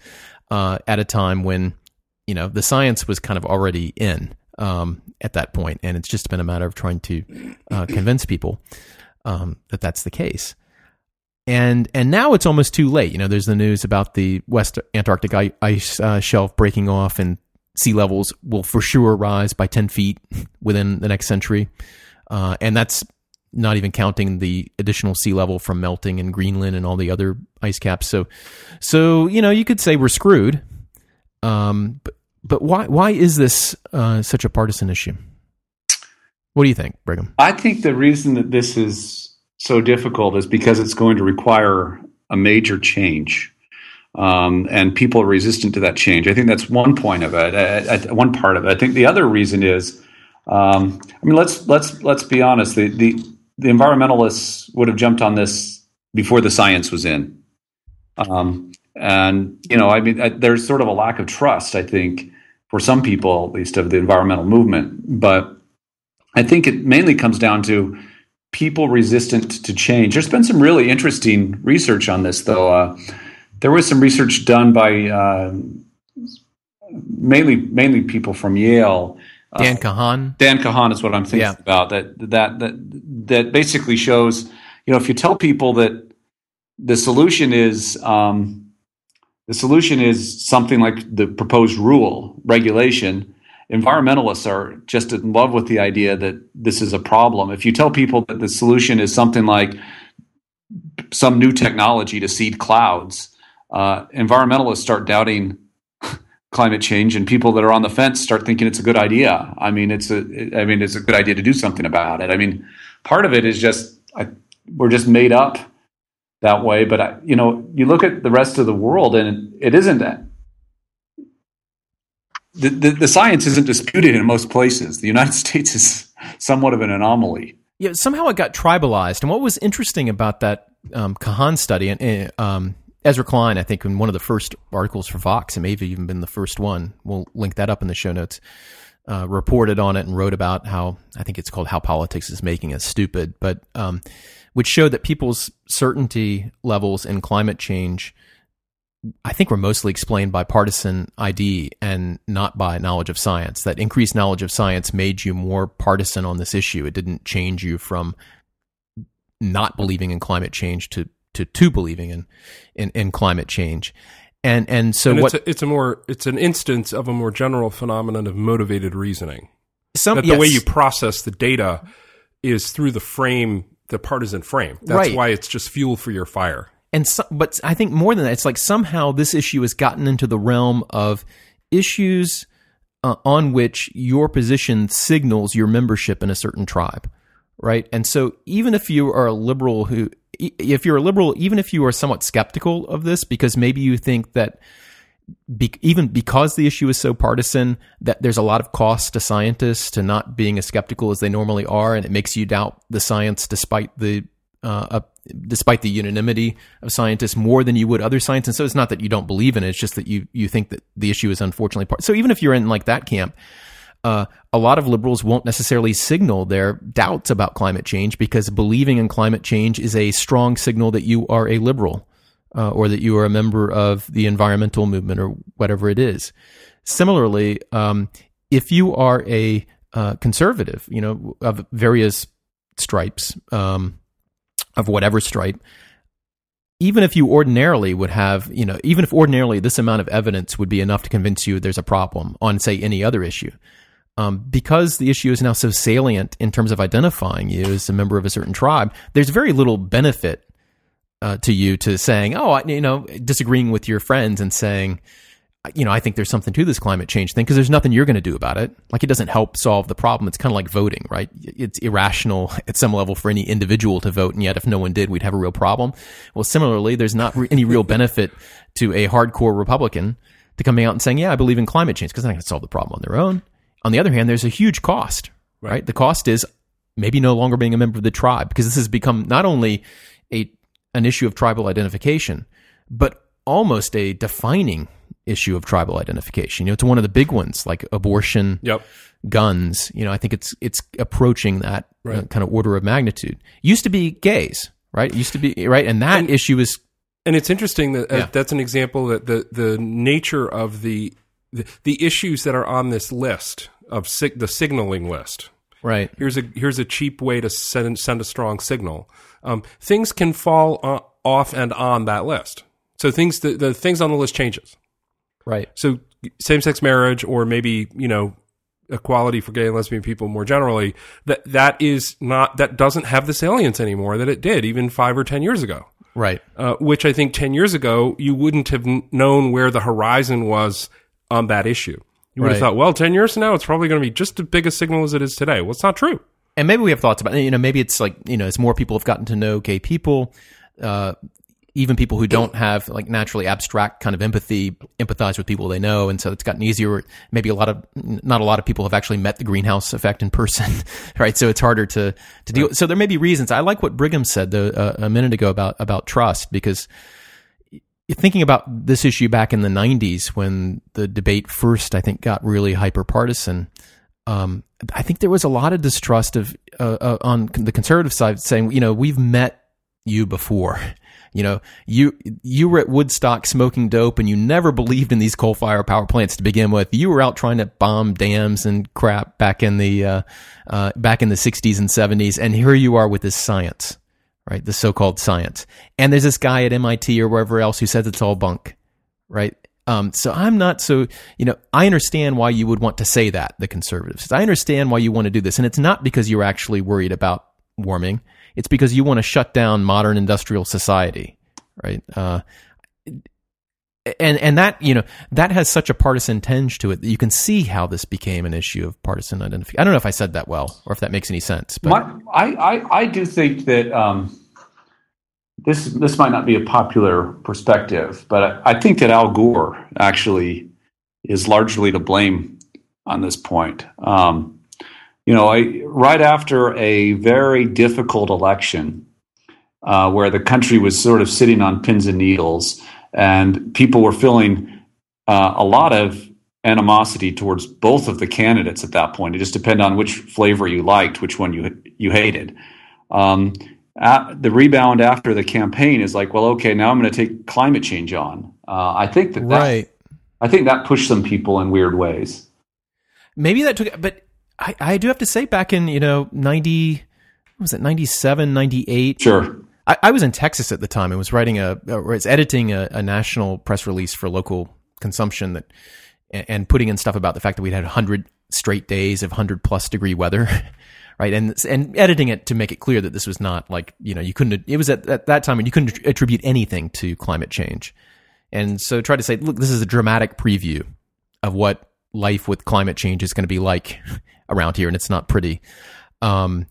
uh, at a time when you know the science was kind of already in um, at that point, and it's just been a matter of trying to uh, convince people um, that that's the case. And and now it's almost too late. You know, there's the news about the West Antarctic ice uh, shelf breaking off, and sea levels will for sure rise by 10 feet within the next century. Uh, and that's not even counting the additional sea level from melting in Greenland and all the other ice caps. So, so you know, you could say we're screwed. Um, but but why why is this uh, such a partisan issue? What do you think, Brigham? I think the reason that this is so difficult is because it's going to require a major change. Um, and people are resistant to that change. I think that's one point of it, uh, uh, one part of it. I think the other reason is, um, I mean, let's let's let's be honest. The, the the environmentalists would have jumped on this before the science was in, um, and you know, I mean, I, there's sort of a lack of trust. I think for some people, at least, of the environmental movement, but I think it mainly comes down to people resistant to change. There's been some really interesting research on this, though. Uh, there was some research done by uh, mainly mainly people from Yale. Uh, Dan Kahan. Dan Kahan is what I'm thinking yeah. about. That that that that basically shows, you know, if you tell people that the solution is um, the solution is something like the proposed rule regulation environmentalists are just in love with the idea that this is a problem. If you tell people that the solution is something like some new technology to seed clouds, uh, environmentalists start doubting climate change, and people that are on the fence start thinking it's a good idea. I mean, it's a, I mean, it's a good idea to do something about it. I mean, part of it is just I, we're just made up that way. But I, you know, you look at the rest of the world, and it, isn't the, the, the, science isn't disputed in most places. The United States is somewhat of an anomaly. Yeah, somehow it got tribalized. And what was interesting about that um, Kahan study, and um, Ezra Klein, I think, in one of the first articles for Vox, it may have even been the first one. We'll link that up in the show notes. Uh, reported on it and wrote about how I think it's called "How Politics is Making Us Stupid," but um, which showed that people's certainty levels in climate change I think were mostly explained by partisan ID and not by knowledge of science. That increased knowledge of science made you more partisan on this issue. It didn't change you from not believing in climate change to to, to believing in, in, in climate change. And and so and what it's a, it's a more it's an instance of a more general phenomenon of motivated reasoning. Some that the yes. way you process the data is through the frame, the partisan frame. That's right. why it's just fuel for your fire and so, but I think more than that, it's like somehow this issue has gotten into the realm of issues uh, on which your position signals your membership in a certain tribe, right? And so even if you are a liberal who, if you're a liberal, even if you are somewhat skeptical of this, because maybe you think that be, even because the issue is so partisan, that there's a lot of cost to scientists to not being as skeptical as they normally are, and it makes you doubt the science despite the uh, despite the unanimity of scientists more than you would other science. And so it's not that you don't believe in it; it's just that you you think that the issue is unfortunately part. So even if you're in like that camp, uh, a lot of liberals won't necessarily signal their doubts about climate change because believing in climate change is a strong signal that you are a liberal uh, or that you are a member of the environmental movement or whatever it is. Similarly, um, if you are a uh, conservative, you know, of various stripes, um, of whatever stripe, even if you ordinarily would have, you know, even if ordinarily this amount of evidence would be enough to convince you there's a problem on, say, any other issue, um, because the issue is now so salient in terms of identifying you as a member of a certain tribe, there's very little benefit uh, to you to saying, oh, I, you know, disagreeing with your friends and saying, you know, I think there's something to this climate change thing because there's nothing you're going to do about it. Like it doesn't help solve the problem. It's kind of like voting, right? It's irrational at some level for any individual to vote, and yet if no one did, we'd have a real problem. Well, similarly, there's not re- any real benefit to a hardcore Republican to coming out and saying, "Yeah, I believe in climate change," because they're not going to solve the problem on their own. On the other hand, there's a huge cost, right? right? The cost is maybe no longer being a member of the tribe because this has become not only a an issue of tribal identification, but almost a defining issue of tribal identification. You know, it's one of the big ones, like abortion, yep. guns. You know, I think it's it's approaching that uh, right. uh, kind of order of magnitude. Used to be gays, right? Used to be right, and that and, issue is And it's interesting that uh, Yeah. that's an example that the the nature of the the, the issues that are on this list of sig- the signaling list. Right. Here's a here's a cheap way to send send a strong signal. Um, things can fall o- off and on that list. So things the, the things on the list changes. Right. So same sex marriage, or maybe you know equality for gay and lesbian people more generally. That that is not that doesn't have the salience anymore that it did even five or ten years ago Right. uh, which I think 10 years ago, you wouldn't have kn- known where the horizon was on that issue. You would Right. have thought, well, 10 years from now, it's probably going to be just as big a signal as it is today. Well, it's not true. and maybe we have thoughts about you know maybe it's like you know as more people have gotten to know gay people uh even people who don't have like naturally abstract kind of empathy empathize with people they know and so it's gotten easier maybe a lot of not a lot of people have actually met the greenhouse effect in person right? So it's harder to to deal so there may be reasons. I like what brigham said though, uh, a minute ago about about trust because thinking about this issue back in the 90s when the debate first i think got really hyper partisan um, I think there was a lot of distrust of uh, uh, on the conservative side saying, you know, we've met you before. You know, you you were at Woodstock smoking dope, and you never believed in these coal fire power plants to begin with. You were out trying to bomb dams and crap back in the uh, uh, back in the '60s and '70s, and here you are with this science, right? The so-called science. And there's this guy at MIT or wherever else who says it's all bunk, right? Um, so I'm not so, you know, I understand why you would want to say that, the conservatives. I understand why you want to do this. And it's not because you're actually worried about warming. It's because you want to shut down modern industrial society, right? Uh, and and that you know that has such a partisan tinge to it that you can see how this became an issue of partisan identification. I don't know if I said that well or if that makes any sense. But My, I, I, I do think that um, this this might not be a popular perspective, but I, I think that Al Gore actually is largely to blame on this point. Um, you know, I, right after a very difficult election, uh, where the country was sort of sitting on pins and needles, and people were feeling uh, a lot of animosity towards both of the candidates at that point. It just depended on which flavor you liked, which one you you hated. Um, at, the rebound after the campaign is like, well, okay, now I'm going to take climate change on. Uh, I think that, that right, I think that pushed some people in weird ways. maybe that took, but I, I do have to say, back in you know ninety, what was it 97, 98? Sure. I, I was in Texas at the time and was writing a, or was editing a, a national press release for local consumption that, and, and putting in stuff about the fact that we'd had hundred straight days of hundred plus degree weather, right? And and editing it to make it clear that this was not like you know you couldn't. It was at, at that time when you couldn't attribute anything to climate change, and so try to say, look, this is a dramatic preview of what life with climate change is going to be like around here, and it's not pretty. Um,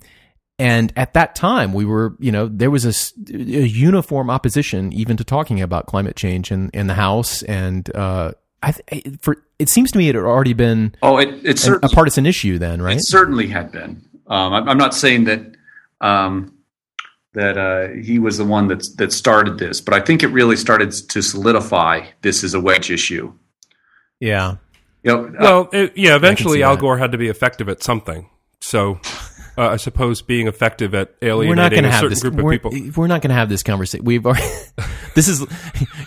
and at that time, we were, you know, there was a uniform opposition even to talking about climate change in, in the House. And uh, I for it seems to me it had already been Oh, it, it an- a partisan issue then, right? It certainly had been. Um, I'm, I'm not saying that um, that uh, he was the one that that started this, but I think it really started to solidify this as a wedge issue. Yeah. You know, uh, Well, it, yeah, eventually see Al. Gore had to be effective at something. So uh, I suppose being effective at We're alienating not going to a have certain this. group of We're, people. we're not going to have this conversation. We've already. this is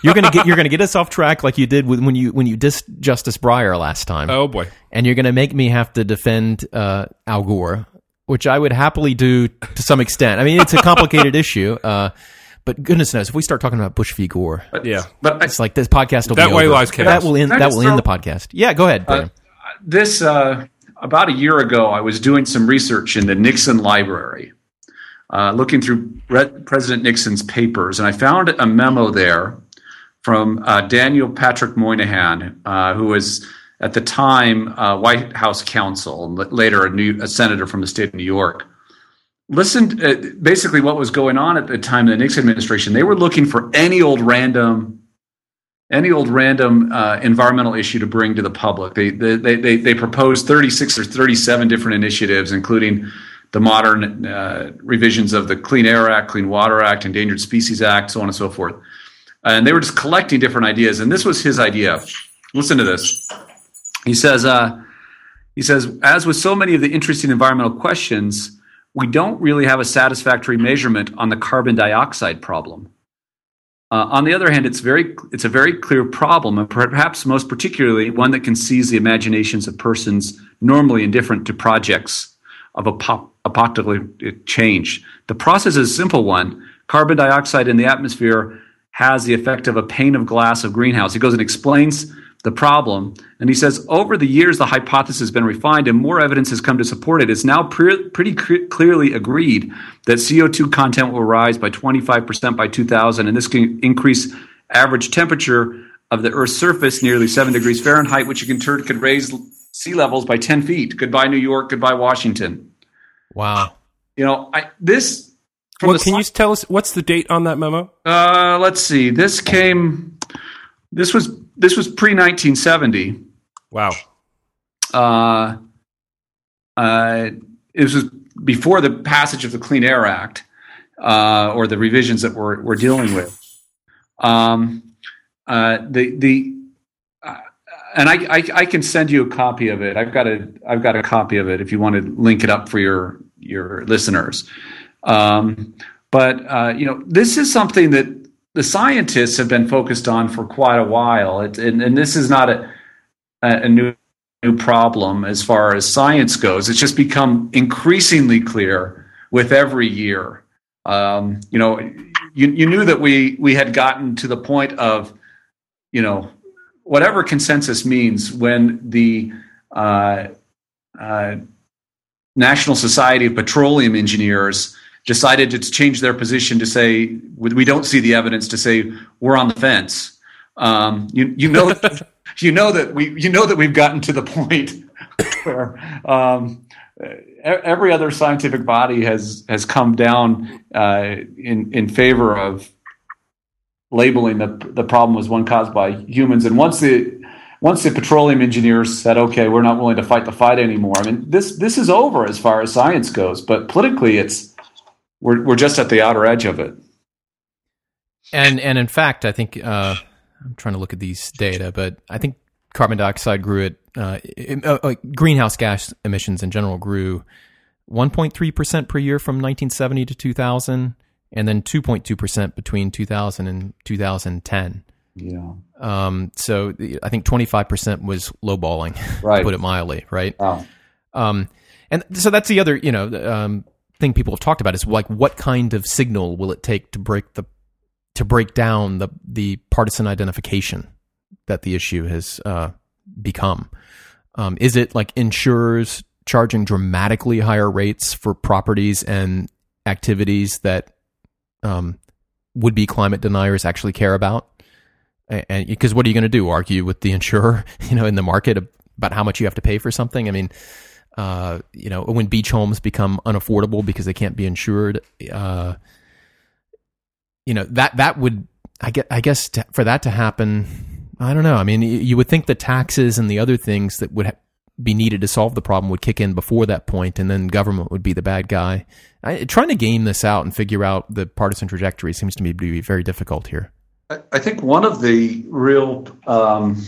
you're going to get you're going to get us off track like you did with, when you when you dissed Justice Breyer last time. Oh boy. and you're going to make me have to defend uh, Al Gore, which I would happily do to some extent. I mean, it's a complicated issue, uh, but goodness knows if we start talking about Bush v. Gore, Yeah. but I, it's like this podcast will That be way over. lies chaos. That will end. That just will end the podcast. Yeah, go ahead. Brian. this uh, about a year ago, I was doing some research in the Nixon Library, uh, looking through Re- President Nixon's papers, and I found a memo there from uh, Daniel Patrick Moynihan, uh, who was at the time uh, White House counsel and l- later a, new, a senator from the state of New York. Listened, uh, basically, what was going on at the time the Nixon administration. They were looking for any old random any old random uh, environmental issue to bring to the public. They, they, they, they, they proposed 36 or 37 different initiatives, including the modern uh, revisions of the Clean Air Act, Clean Water Act, Endangered Species Act, so on and so forth. And they were just collecting different ideas. And this was his idea. Listen to this. He says, uh, he says, as with so many of the interesting environmental questions, we don't really have a satisfactory measurement on the carbon dioxide problem. Uh, on the other hand, it's very it's a very clear problem, and perhaps most particularly one that can seize the imaginations of persons normally indifferent to projects of apocalyptic change. The process is a simple one. Carbon dioxide in the atmosphere has the effect of a pane of glass of greenhouse. He goes and explains the problem. And he says, over the years, the hypothesis has been refined and more evidence has come to support it. It's now pre- pretty cre- clearly agreed that CO2 content will rise by 25% by 2000, and this can increase average temperature of the Earth's surface nearly 7 degrees Fahrenheit, which in turn could raise sea levels by 10 feet. Goodbye, New York. Goodbye, Washington. Wow. You know, I, this. Well, can you tell us what's the date on that memo? Uh, let's see. This came. This was this was pre 1970. Wow. Uh, uh, it was before the passage of the Clean Air Act uh, or the revisions that we're, we're dealing with. Um, uh, the the uh, and I, I, I can send you a copy of it. I've got a I've got a copy of it if you want to link it up for your your listeners. Um, but uh, you know, this is something that the scientists have been focused on for quite a while. It, and, and, this is not a, a new, new problem as far as science goes. It's just become increasingly clear with every year. Um, you know, you, you knew that we, we had gotten to the point of, you know, whatever consensus means when the uh, uh, National Society of Petroleum Engineers decided to change their position to say we don't see the evidence to say we're on the fence. Um, you you know you know that we you know that we've gotten to the point where um, every other scientific body has has come down uh, in in favor of labeling the the problem as one caused by humans. And once the once the petroleum engineers said, "Okay, we're not willing to fight the fight anymore," I mean this this is over as far as science goes. But politically, it's we're we're just at the outer edge of it. And and in fact, I think uh, I'm trying to look at these data, but I think carbon dioxide grew at uh, uh, uh greenhouse gas emissions in general grew 1.3 percent per year from 1970 to 2000, and then 2.2 percent between 2000 and 2010. Yeah. Um, so I think 25 percent was lowballing, right. to put it mildly, right? Wow. Um, and so that's the other, you know, um, thing people have talked about is like what kind of signal will it take to break the to break down the the partisan identification that the issue has uh, become. Um, is it like insurers charging dramatically higher rates for properties and activities that um, would be climate deniers actually care about? And because what are you going to do? Argue with the insurer, you know, in the market about how much you have to pay for something? I mean, uh, you know, when beach homes become unaffordable because they can't be insured, uh, you know, that, that would, I get, I guess to, for that to happen, I don't know. I mean, you would think the taxes and the other things that would ha- be needed to solve the problem would kick in before that point, and then government would be the bad guy. I, trying to game this out and figure out the partisan trajectory seems to me to be very difficult here. I think one of the real, um,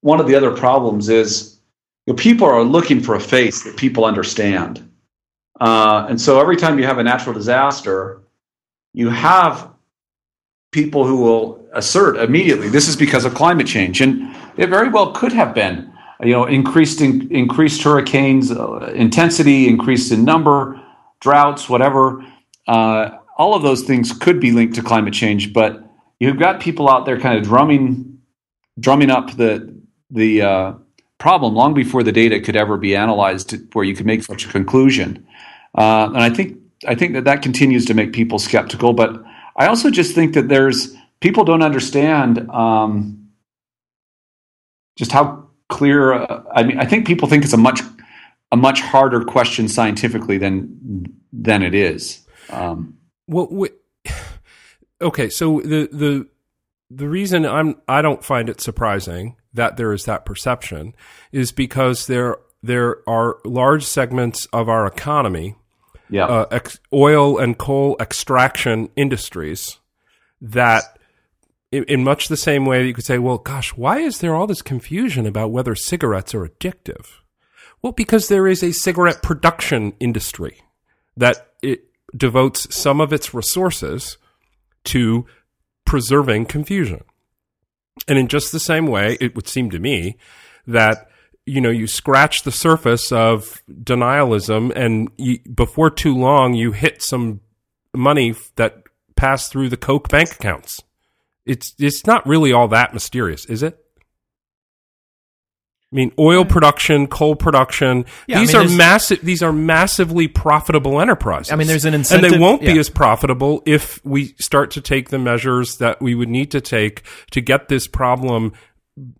one of the other problems is know, people are looking for a face that people understand. Uh, and so every time you have a natural disaster, you have people who will assert immediately this is because of climate change, and it very well could have been. You know, increased in, increased hurricanes uh, intensity, increased in number, droughts, whatever. Uh, all of those things could be linked to climate change, but you've got people out there kind of drumming, drumming up the the uh, problem long before the data could ever be analyzed where you could make such a conclusion. Uh, and I think I think that that continues to make people skeptical. But I also just think that there's people don't understand um, just how clear. Uh, I mean, I think people think it's a much a much harder question scientifically than than it is. Um, well, wait, okay, so the the the reason I'm I don't find it surprising that there is that perception is because there there are large segments of our economy, yeah. uh, ex- oil and coal extraction industries that. In, in much the same way you could say, well, gosh, why is there all this confusion about whether cigarettes are addictive? Well, because there is a cigarette production industry that it devotes some of its resources to preserving confusion. And in just the same way, it would seem to me that you know you scratch the surface of denialism, and you, before too long, you hit some money that passed through the Koch bank accounts. It's it's not really all that mysterious, is it? I mean, oil production, coal production. Yeah, I these mean, are massive. These are massively profitable enterprises. I mean, there's an incentive, and they won't be yeah. as profitable if we start to take the measures that we would need to take to get this problem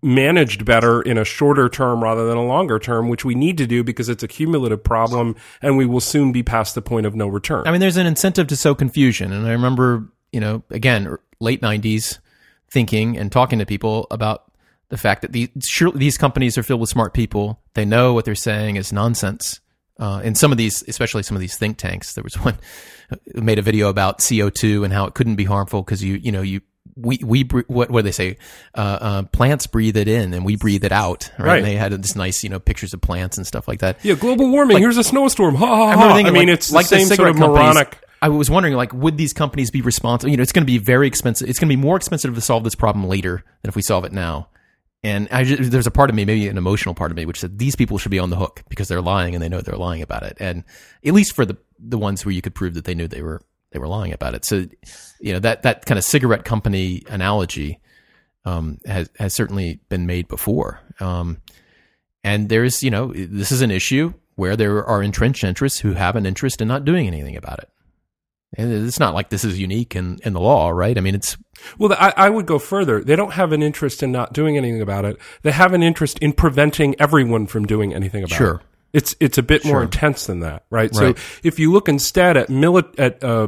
managed better in a shorter term rather than a longer term, which we need to do because it's a cumulative problem, and we will soon be past the point of no return. I mean, there's an incentive to sow confusion, and I remember, you know, again, late '90s, thinking and talking to people about the fact that these surely these companies are filled with smart people. They know what they're saying is nonsense. Uh, and some of these, especially some of these think tanks, there was one who made a video about CO2 and how it couldn't be harmful because you, you know, you we we what what do they say? Uh, uh, plants breathe it in and we breathe it out. Right? Right. And they had this nice, you know, pictures of plants and stuff like that. yeah, global warming. here's a snowstorm. Ha ha ha. I thinking, I mean, like, it's the like same sort of moronic. I was wondering, like, would these companies be responsible? You know, it's going to be very expensive. It's going to be more expensive to solve this problem later than if we solve it now. And I just, there's a part of me, maybe an emotional part of me, which said these people should be on the hook because they're lying and they know they're lying about it. And at least for the the ones where you could prove that they knew they were they were lying about it. So, you know, that that kind of cigarette company analogy um, has has certainly been made before. Um, and there's, you know, this is an issue where there are entrenched interests who have an interest in not doing anything about it. And it's not like this is unique in, in the law, right? I mean, it's Well, I, I would go further. They don't have an interest in not doing anything about it. They have an interest in preventing everyone from doing anything about Sure. it. Sure. It's it's a bit more intense than that, right? Right. So if you look instead at mili- at uh,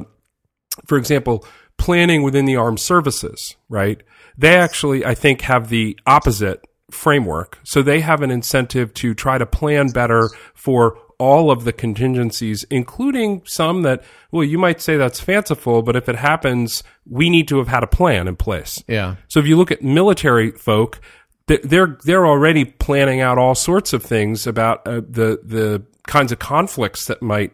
for example, planning within the armed services, right? They actually, I think, have the opposite framework. So they have an incentive to try to plan better for all of the contingencies, including some that, well, you might say that's fanciful, but if it happens, we need to have had a plan in place. yeah, So if you look at military folk, they're they're already planning out all sorts of things about uh, the the kinds of conflicts that might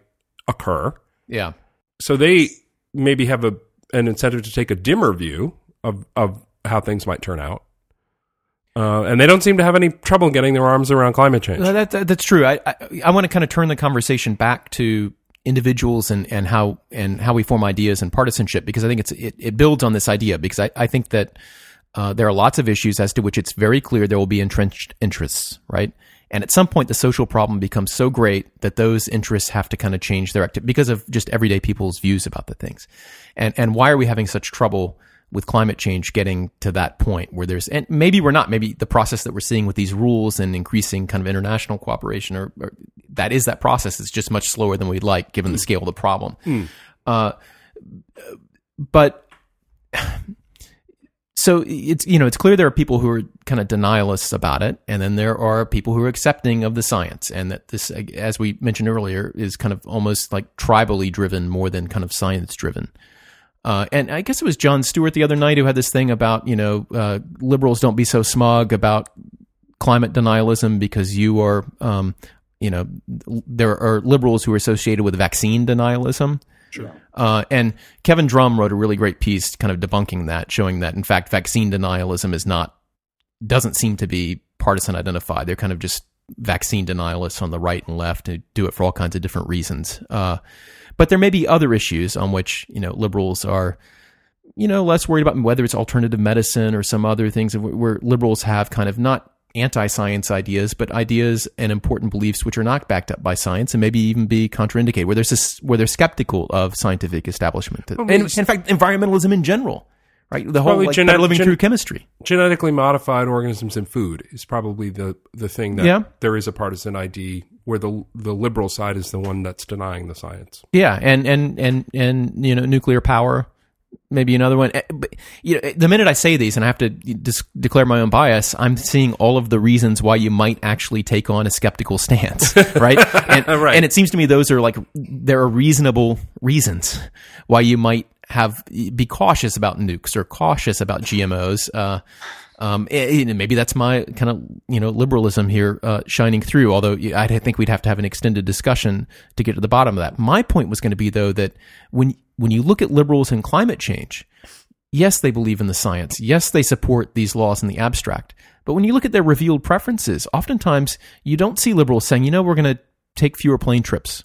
occur. yeah, So they maybe have a an incentive to take a dimmer view of of how things might turn out. Uh, and they don't seem to have any trouble getting their arms around climate change. That, that- that's true. I, I, I want to kind of turn the conversation back to individuals and, and how and how we form ideas and partisanship because I think it's it, it builds on this idea because I, I think that uh, there are lots of issues as to which it's very clear there will be entrenched interests, right? And at some point, the social problem becomes so great that those interests have to kind of change their activity because of just everyday people's views about the things. And and why are we having such trouble with climate change getting to that point where there's and maybe we're not maybe the process that we're seeing with these rules and increasing kind of international cooperation or, or that is that process it's just much slower than we'd like given the scale of the problem. Uh, but so it's you know it's clear there are people who are kind of denialists about it and then there are people who are accepting of the science and that this as we mentioned earlier is kind of almost like tribally driven more than kind of science driven uh, and I guess it was Jon Stewart the other night who had this thing about you know uh, liberals don't be so smug about climate denialism because you are um, you know there are liberals who are associated with vaccine denialism. Sure. Uh, and Kevin Drum wrote a really great piece, kind of debunking that, showing that in fact vaccine denialism is not doesn't seem to be partisan identified. They're kind of just vaccine denialists on the right and left who do it for all kinds of different reasons. Uh, but there may be other issues on which you know liberals are, you know, less worried about whether it's alternative medicine or some other things where liberals have kind of not anti-science ideas, but ideas and important beliefs which are not backed up by science and maybe even be contraindicated, where there's this, where they're skeptical of scientific establishment. and in fact, environmentalism in general, right? The whole Probably like, genet- living gen- through chemistry. Genetically modified organisms in food is probably the the thing that Yeah. there is a partisan ID where the the liberal side is the one that's denying the science. Yeah, and and and and you know, nuclear power, maybe another one. Eh, But you know, the minute I say these, and I have to dis- declare my own bias, I'm seeing all of the reasons why you might actually take on a skeptical stance, right? And, Right. and it seems to me those are like there are reasonable reasons why you might have be cautious about nukes or cautious about GMOs. Uh, um, eh, eh, maybe that's my kind of you know liberalism here uh, shining through. Although I think we'd have to have an extended discussion to get to the bottom of that. My point was going to be though that when when you look at liberals and climate change, yes, they believe in the science. Yes, they support these laws in the abstract. But when you look at their revealed preferences, oftentimes you don't see liberals saying, you know, we're going to take fewer plane trips.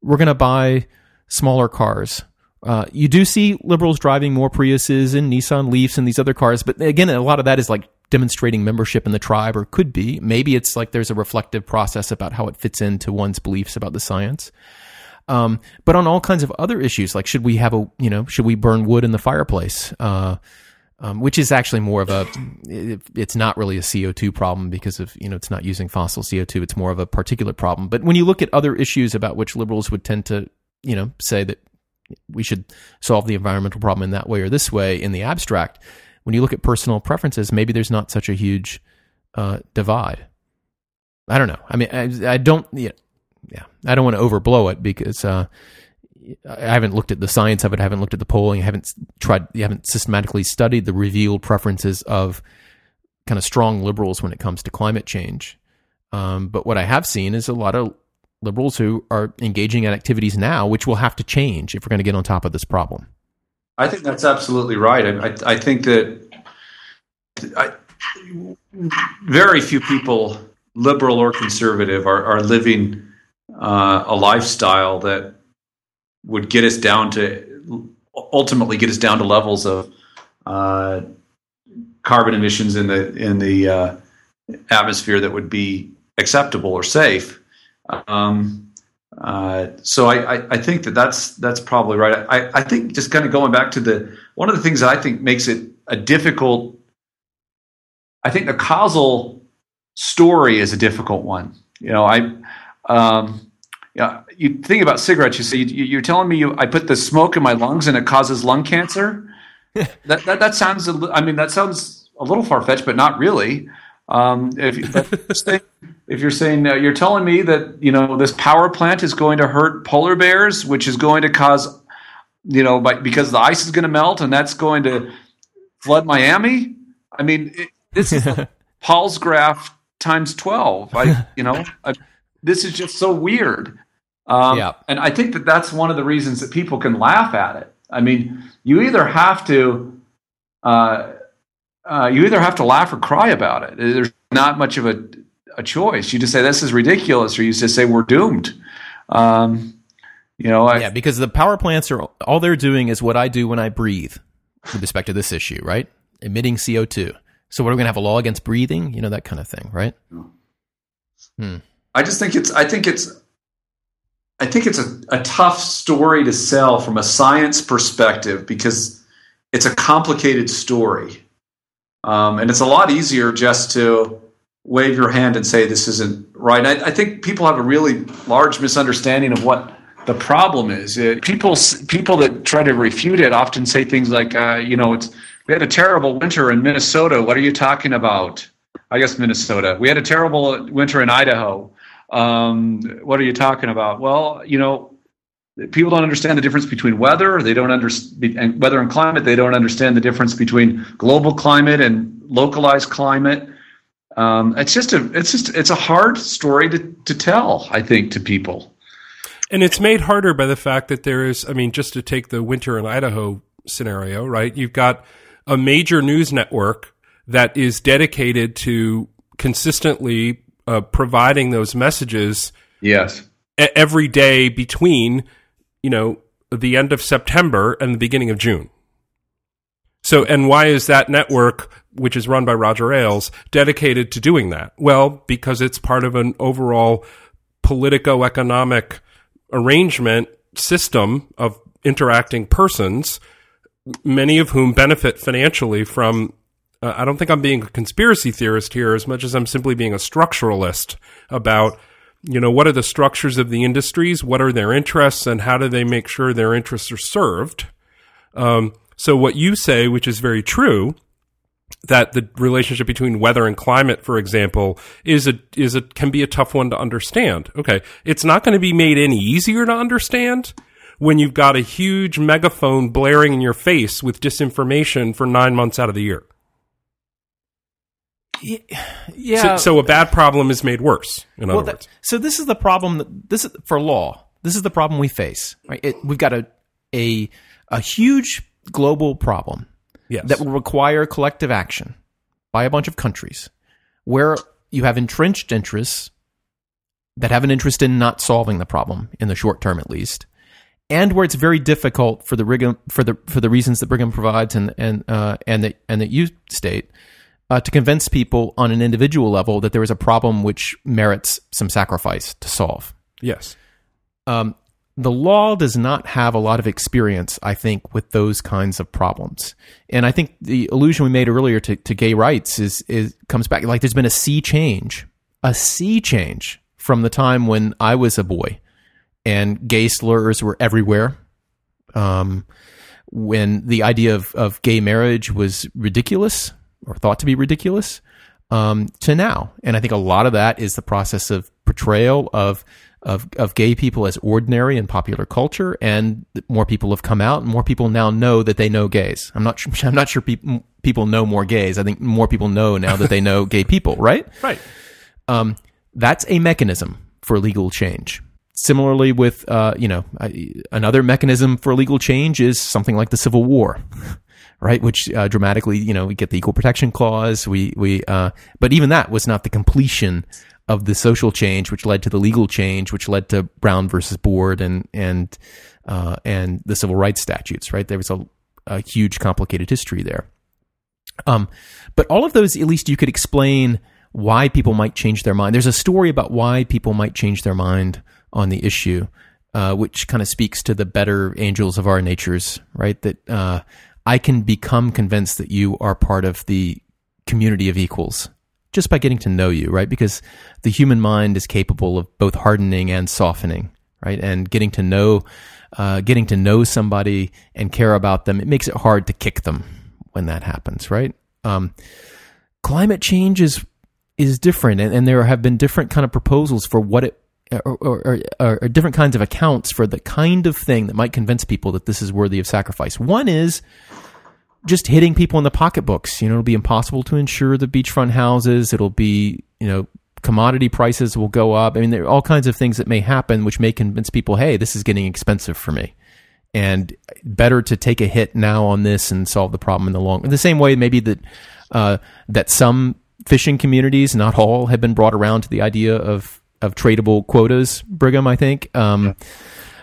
We're going to buy smaller cars. Uh, you do see liberals driving more Priuses and Nissan Leafs and these other cars, but again, a lot of that is like demonstrating membership in the tribe, or could be. Maybe it's like there's a reflective process about how it fits into one's beliefs about the science. Um, but on all kinds of other issues, like should we have a, you know, should we burn wood in the fireplace? Uh, um, which is actually more of a, it, it's not really a CO2 problem because of, you know, it's not using fossil CO2. It's more of a particulate problem. But when you look at other issues about which liberals would tend to, you know, say that we should solve the environmental problem in that way or this way in the abstract, when you look at personal preferences, maybe there's not such a huge uh, divide. I don't know. I mean, I, I don't. Yeah, I don't want to overblow it because uh, I haven't looked at the science of it. I haven't looked at the polling. I haven't tried. You haven't systematically studied the revealed preferences of kind of strong liberals when it comes to climate change. Um, but what I have seen is a lot of liberals who are engaging in activities now, which will have to change if we're going to get on top of this problem. I think that's absolutely right. I, I, I think that I, very few people, liberal or conservative, are, are living uh, a lifestyle that would get us down to ultimately get us down to levels of uh, carbon emissions in the in the uh, atmosphere that would be acceptable or safe. Um, uh, so I, I, I, think that that's that's probably right. I, I think just kind of going back to the one of the things that I think makes it a difficult. I think the causal story is a difficult one. You know, I, um, yeah, you think about cigarettes. You say you, are telling me you, I put the smoke in my lungs and it causes lung cancer. that, that that sounds. I mean, that sounds a little far fetched, but not really. Um, if, if you're saying uh, you're telling me that you know this power plant is going to hurt polar bears, which is going to cause you know by, because the ice is going to melt and that's going to flood Miami. I mean, it, this is Paul's graph times twelve. I you know I, this is just so weird. Um, yeah. And I think that that's one of the reasons that people can laugh at it. I mean, you either have to uh, uh, you either have to laugh or cry about it. There's not much of a, a choice. You just say this is ridiculous, or you just say we're doomed. Um, you know, I, yeah, because the power plants are all they're doing is what I do when I breathe, with respect to this issue, right? Emitting CO two. So, what are we going to have a law against breathing? You know that kind of thing, right? Hmm. I just think it's. I think it's. I think it's a, a tough story to sell from a science perspective because it's a complicated story. Um, and it's a lot easier just to wave your hand and say this isn't right. I, I, think people have a really large misunderstanding of what the problem is. It, people people that try to refute it often say things like, uh, you know, it's we had a terrible winter in Minnesota. What are you talking about? I guess Minnesota. We had a terrible winter in Idaho. Um, what are you talking about? Well, you know, people don't understand the difference between weather they don't understand weather and climate they don't understand the difference between global climate and localized climate um, it's just a it's just it's a hard story to, to tell i think to people. And it's made harder by the fact that there is i mean just to take the winter in idaho scenario right? You've got a major news network that is dedicated to consistently uh, providing those messages yes. every day between you know, the end of September and the beginning of June. So, and why is that network, which is run by Roger Ailes, dedicated to doing that? Well, because it's part of an overall politico-economic arrangement system of interacting persons, many of whom benefit financially from. Uh, I don't think I'm being a conspiracy theorist here as much as I'm simply being a structuralist about you know, what are the structures of the industries? What are their interests, and how do they make sure their interests are served? Um, so, what you say, which is very true, that the relationship between weather and climate, for example, is a is a can be a tough one to understand. Okay, it's not going to be made any easier to understand when you've got a huge megaphone blaring in your face with disinformation for nine months out of the year. Yeah. So, so, a bad problem is made worse. In well, other words. That, so this is the problem. That, this is for law. This is the problem we face. Right. It, we've got a a a huge global problem Yes. that will require collective action by a bunch of countries where you have entrenched interests that have an interest in not solving the problem in the short term at least and where it's very difficult for the Brigham, for the for the reasons that Brigham provides and and uh, and that and that you state uh, to convince people on an individual level that there is a problem which merits some sacrifice to solve. Yes. Um, the law does not have a lot of experience, I think, with those kinds of problems. And I think the allusion we made earlier to, to gay rights is, is comes back like there's been a sea change, a sea change from the time when I was a boy, and gay slurs were everywhere. Um, when the idea of, of gay marriage was ridiculous or thought to be ridiculous, um, to now, and I think a lot of that is the process of portrayal of of of gay people as ordinary in popular culture, and more people have come out, and more people now know that they know gays. I'm not I'm not sure people people know more gays. I think more people know now that they know gay people, right? Right. Um, that's a mechanism for legal change. Similarly, with uh, you know I- another mechanism for legal change is something like the Civil War, right? Which uh, dramatically, you know, we get the Equal Protection Clause. We we uh, but even that was not the completion of the social change, which led to the legal change, which led to Brown versus Board and and uh, and the civil rights statutes. Right? There was a, a huge, complicated history there. Um, but all of those, at least you could explain why people might change their mind. There's a story about why people might change their mind on the issue, uh, which kind of speaks to the better angels of our natures, right? That uh, I can become convinced that you are part of the community of equals just by getting to know you, right? Because the human mind is capable of both hardening and softening, right? And getting to know, uh, getting to know somebody and care about them, it makes it hard to kick them when that happens, right? Um, climate change is is different, and, and there have been different kind of proposals for what it or, or, or, or different kinds of accounts for the kind of thing that might convince people that this is worthy of sacrifice. One is just hitting people in the pocketbooks. You know, it'll be impossible to insure the beachfront houses. It'll be, you know, commodity prices will go up. I mean, there are all kinds of things that may happen which may convince people, hey, this is getting expensive for me. And better to take a hit now on this and solve the problem in the long. In the same way, maybe that uh, that some fishing communities, not all, have been brought around to the idea of of tradable quotas. Brigham, I think. Um,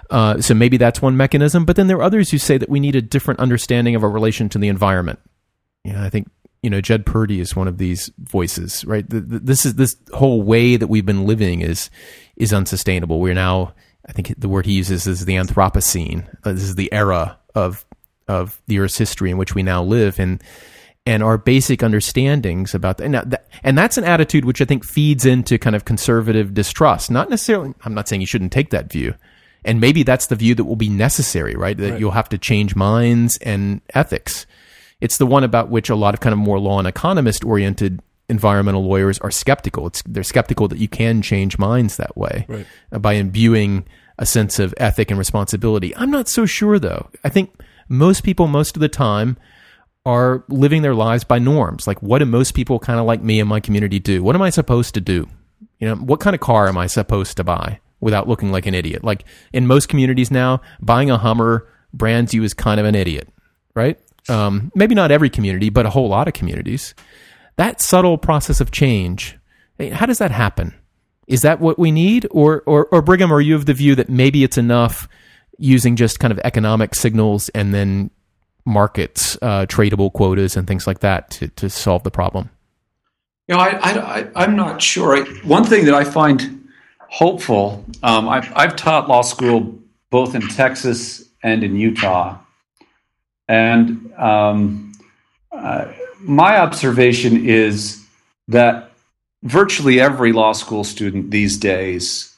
uh, so maybe that's one mechanism. But then there are others who say that we need a different understanding of our relation to the environment. You know, I think you know Jed Purdy is one of these voices, right? The, the, this is this whole way that we've been living is is unsustainable. We're now, I think the word he uses is the Anthropocene. Uh, this is the era of of the Earth's history in which we now live, and and our basic understandings about that. And, that, and that's an attitude which I think feeds into kind of conservative distrust. Not necessarily. I'm not saying you shouldn't take that view. And maybe that's the view that will be necessary, right? That Right. you'll have to change minds and ethics. It's the one about which a lot of kind of more law and economist oriented environmental lawyers are skeptical. It's, they're skeptical that you can change minds that way Right. uh, by imbuing a sense of ethic and responsibility. I'm not so sure though. I think most people, most of the time, are living their lives by norms. Like, what do most people kind of like me and my community do? What am I supposed to do? You know, what kind of car am I supposed to buy without looking like an idiot? Like in most communities now, buying a Hummer brands you as kind of an idiot, right? Um, maybe not every community, but a whole lot of communities. That subtle process of change, how does that happen? Is that what we need, or or, or Brigham? Are you of the view that maybe it's enough using just kind of economic signals and then markets, uh, tradable quotas, and things like that to to solve the problem? You know, I, I, I, I'm not sure. I, one thing that I find hopeful, um, I've, I've taught law school both in Texas and in Utah. And um, uh, my observation is that virtually every law school student these days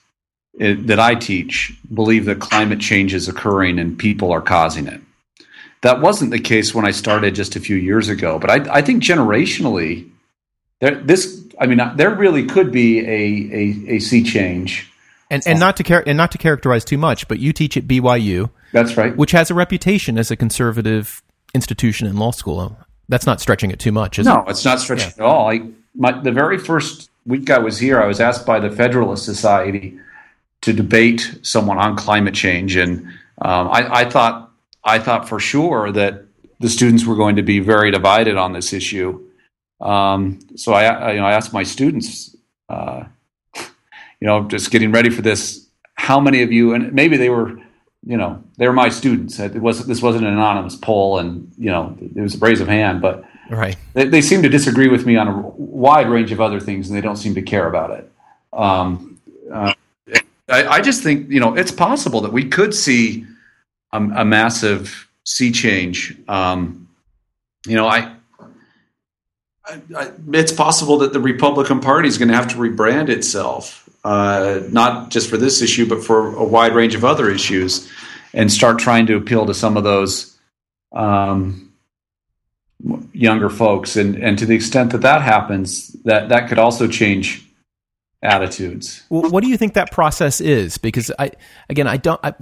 eh, that I teach believe that climate change is occurring and people are causing it. That wasn't the case when I started just a few years ago, but I, I think generationally, there, this, I mean, there really could be a, a, a sea change. And and not to char- and not to characterize too much, but you teach at BYU, That's right. which has a reputation as a conservative institution in law school. That's not stretching it too much, is it? No, it's not stretching at all. I, my, the very first week I was here, I was asked by the Federalist Society to debate someone on climate change, and um, I, I thought I thought for sure that the students were going to be very divided on this issue. Um, so I, I, you know, I asked my students, uh, you know, just getting ready for this, how many of you, and maybe they were, you know, they were my students. It was this wasn't an anonymous poll, and you know, it was a raise of hand, but Right. they, they seem to disagree with me on a wide range of other things, and they don't seem to care about it. Um, uh, I, I just think you know it's possible that we could see a, a massive sea change. Um, you know, I, I, I, it's possible that the Republican Party is going to have to rebrand itself, uh, not just for this issue, but for a wide range of other issues, and start trying to appeal to some of those. Um, younger folks and and to the extent that that happens that that could also change attitudes Well, what do you think that process is? Because I, again, I don't. I,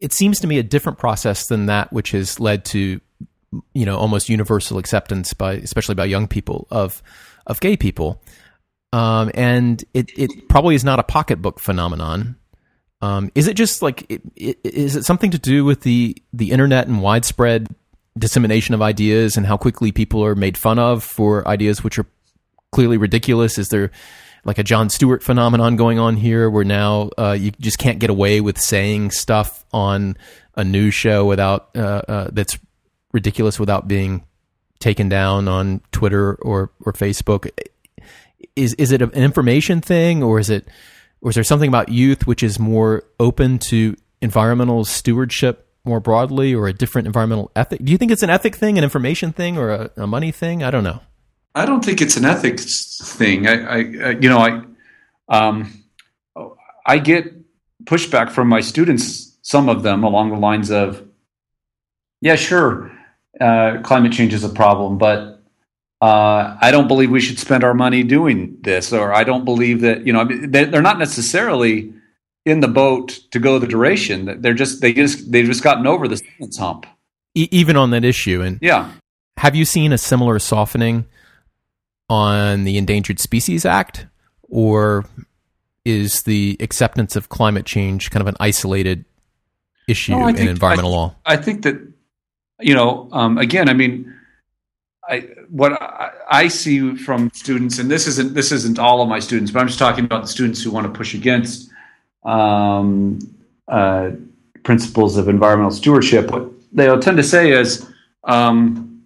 it seems to me a different process than that which has led to, you know, almost universal acceptance by, especially by young people of, of gay people. Um, and it, it probably is not a pocketbook phenomenon. Um, is it just like, it, it, is it something to do with the, the internet and widespread dissemination of ideas and how quickly people are made fun of for ideas which are clearly ridiculous? Is there like a Jon Stewart phenomenon going on here, where now uh, you just can't get away with saying stuff on a news show without uh, uh, that's ridiculous without being taken down on Twitter or or Facebook? Is is it an information thing, or is it, or is there something about youth which is more open to environmental stewardship more broadly, or a different environmental ethic? Do you think it's an ethic thing, an information thing, or a, a money thing? I don't know. I don't think it's an ethics thing. I, I, I you know, I, um, I get pushback from my students. Some of them along the lines of, "Yeah, sure, uh, climate change is a problem, but uh, I don't believe we should spend our money doing this," or "I don't believe that." You know, they're not necessarily in the boat to go the duration. They're just they just they've just gotten over the science hump. E- even on that issue, and Yeah. have you seen a similar softening on the Endangered Species Act, or is the acceptance of climate change kind of an isolated issue No, I in think- environmental I- law? I think that you know, um, again, I mean, I what I, I see from students, and this isn't this isn't all of my students, but I'm just talking about the students who want to push against um, uh, principles of environmental stewardship. What they'll tend to say is, um,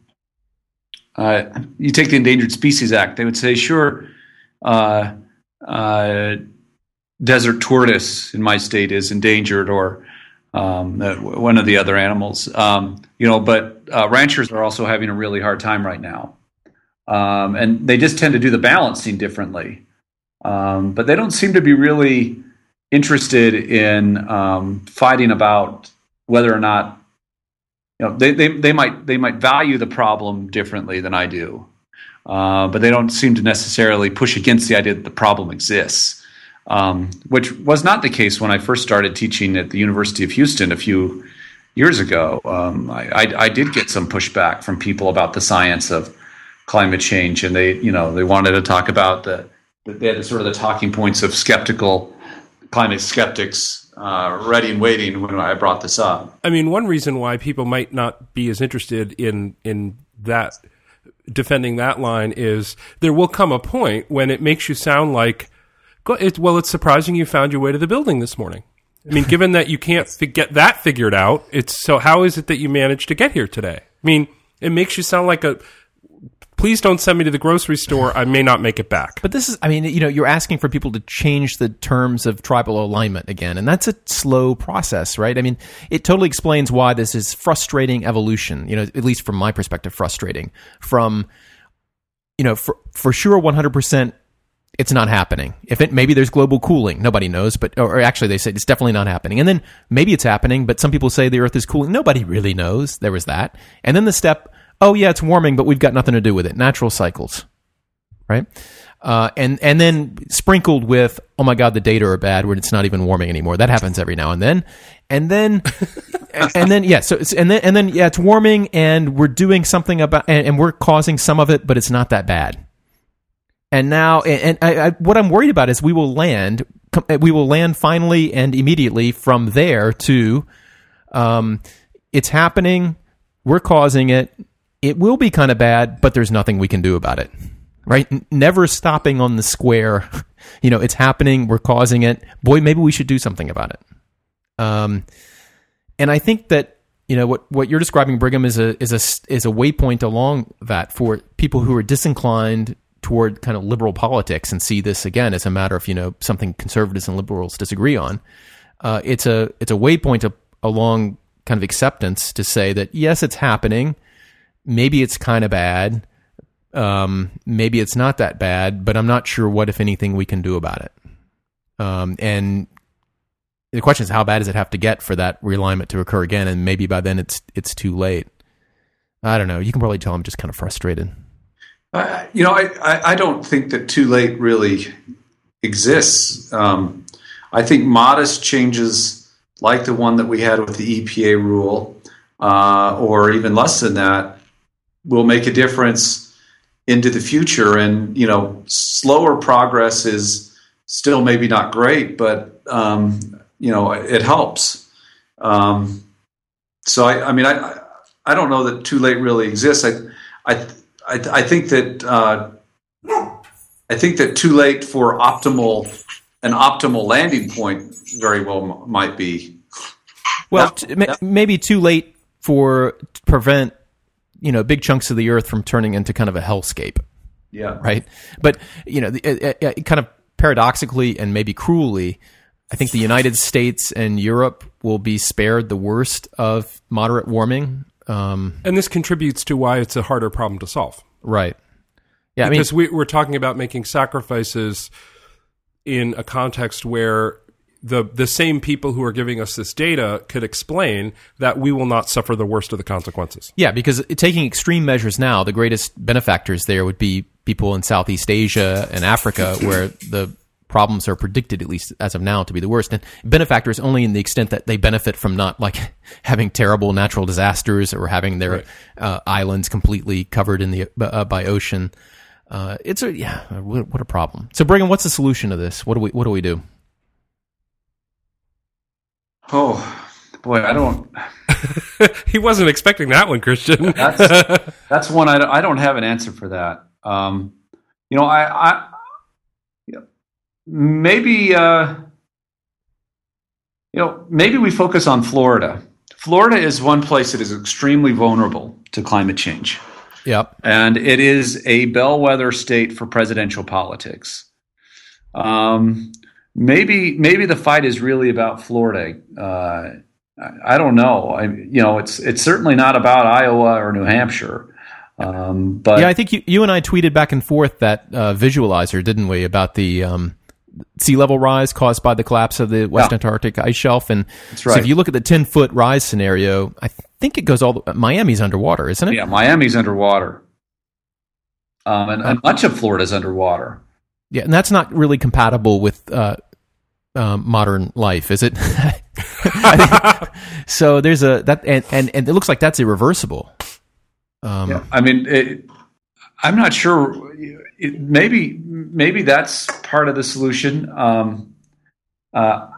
uh, you take the Endangered Species Act. They would say, sure. Uh, uh, desert tortoise in my state is endangered, or um, uh, one of the other animals. Um, you know, but uh, ranchers are also having a really hard time right now, um, and they just tend to do the balancing differently. Um, but they don't seem to be really interested in um, fighting about whether or not you know they, they, they might they might value the problem differently than I do, uh, but they don't seem to necessarily push against the idea that the problem exists. Um, which was not the case when I first started teaching at the University of Houston a few years ago. Um, I, I, I, did get some pushback from people about the science of climate change, and they, you know, they wanted to talk about the, they had sort of the talking points of skeptical climate skeptics uh, ready and waiting when I brought this up. I mean, one reason why people might not be as interested in in that defending that line is there will come a point when it makes you sound like well, it's surprising you found your way to the building this morning. I mean, given that you can't get that figured out, it's so how is it that you managed to get here today? I mean, it makes you sound like a please don't send me to the grocery store. I may not make it back. But this is, I mean, you know, you're asking for people to change the terms of tribal alignment again, and that's a slow process, right? I mean, it totally explains why this is frustrating evolution, you know, at least from my perspective, frustrating. From, you know, for, for sure, 100%. It's not happening. If it maybe there's global cooling, nobody knows, but or actually they say it's definitely not happening. And then maybe it's happening, but some people say the Earth is cooling. Nobody really knows. There was that. And then the step, oh yeah, it's warming, but we've got nothing to do with it. Natural cycles, right? Uh, and and then sprinkled with, oh my god, the data are bad, where it's not even warming anymore. That happens every now and then, and then and then yeah, so and then and then yeah, it's warming, and we're doing something about, and, and we're causing some of it, but it's not that bad. And now, and, I, I, what I'm worried about is we will land, we will land finally and immediately from there to, um, it's happening we're causing it. It will be kind of bad, but there's nothing we can do about it. Right? Never stopping on the square. you know, it's happening. We're causing it. Boy, maybe we should do something about it. Um, and I think that you know what what you're describing, Brigham, is a is a is a waypoint along that for people who are disinclined toward kind of liberal politics and see this again as a matter of you know something conservatives and liberals disagree on. Uh, it's a it's a waypoint along kind of acceptance to say that yes, it's happening. Maybe it's kind of bad. Um, maybe it's not that bad, but I'm not sure what, if anything, we can do about it. Um, and the question is, how bad does it have to get for that realignment to occur again? And maybe by then it's it's too late. I don't know. You can probably tell I'm just kind of frustrated. You know, I, I, I, don't think that too late really exists. Um, I think modest changes like the one that we had with the EPA rule, uh, or even less than that, will make a difference into the future. And, you know, slower progress is still maybe not great, but, um, you know, it helps. Um, so, I, I mean, I, I don't know that too late really exists. I, I, I, I think that uh, I think that too late for optimal an optimal landing point very well m- might be. Well, t- maybe too late for to prevent you know big chunks of the earth from turning into kind of a hellscape. Yeah. Right. But you know, it, it, it kind of paradoxically and maybe cruelly, I think the United States and Europe will be spared the worst of moderate warming um, and this contributes to why it's a harder problem to solve. Right. Yeah, because I mean, we, we're talking about making sacrifices in a context where the the same people who are giving us this data could explain that we will not suffer the worst of the consequences. Yeah, because taking extreme measures now, the greatest benefactors there would be people in Southeast Asia and Africa, where the problems are predicted, at least as of now, to be the worst. And benefactors only in the extent that they benefit from not like having terrible natural disasters or having their right. uh, islands completely covered in the uh, by ocean. Uh, it's a yeah, what a problem. So, Brigham, what's the solution to this? What do we what do we do? Oh boy, I don't. he wasn't expecting that one, Christian. that's, that's one I, I don't have an answer for that. Um, you know, I, I maybe uh, you know maybe we focus on Florida. Florida is one place that is extremely vulnerable to climate change. Yep. And it is a bellwether state for presidential politics. Um, maybe maybe the fight is really about Florida. Uh, I don't know. I, you know, it's it's certainly not about Iowa or New Hampshire. Um, but yeah, I think you, you and I tweeted back and forth that uh, visualizer, didn't we, about the um, sea level rise caused by the collapse of the West yeah. Antarctic ice shelf. And right. so if you look at the 10 foot rise scenario, I think it goes all the, Miami's underwater, isn't it? Yeah, Miami's underwater. Um, and, and, much of Florida's underwater. Yeah, and that's not really compatible with uh, um, modern life, is it? so there's a that, and, and and it looks like that's irreversible. Um, yeah, I mean, it, I'm not sure. It, maybe maybe that's part of the solution. Um, uh,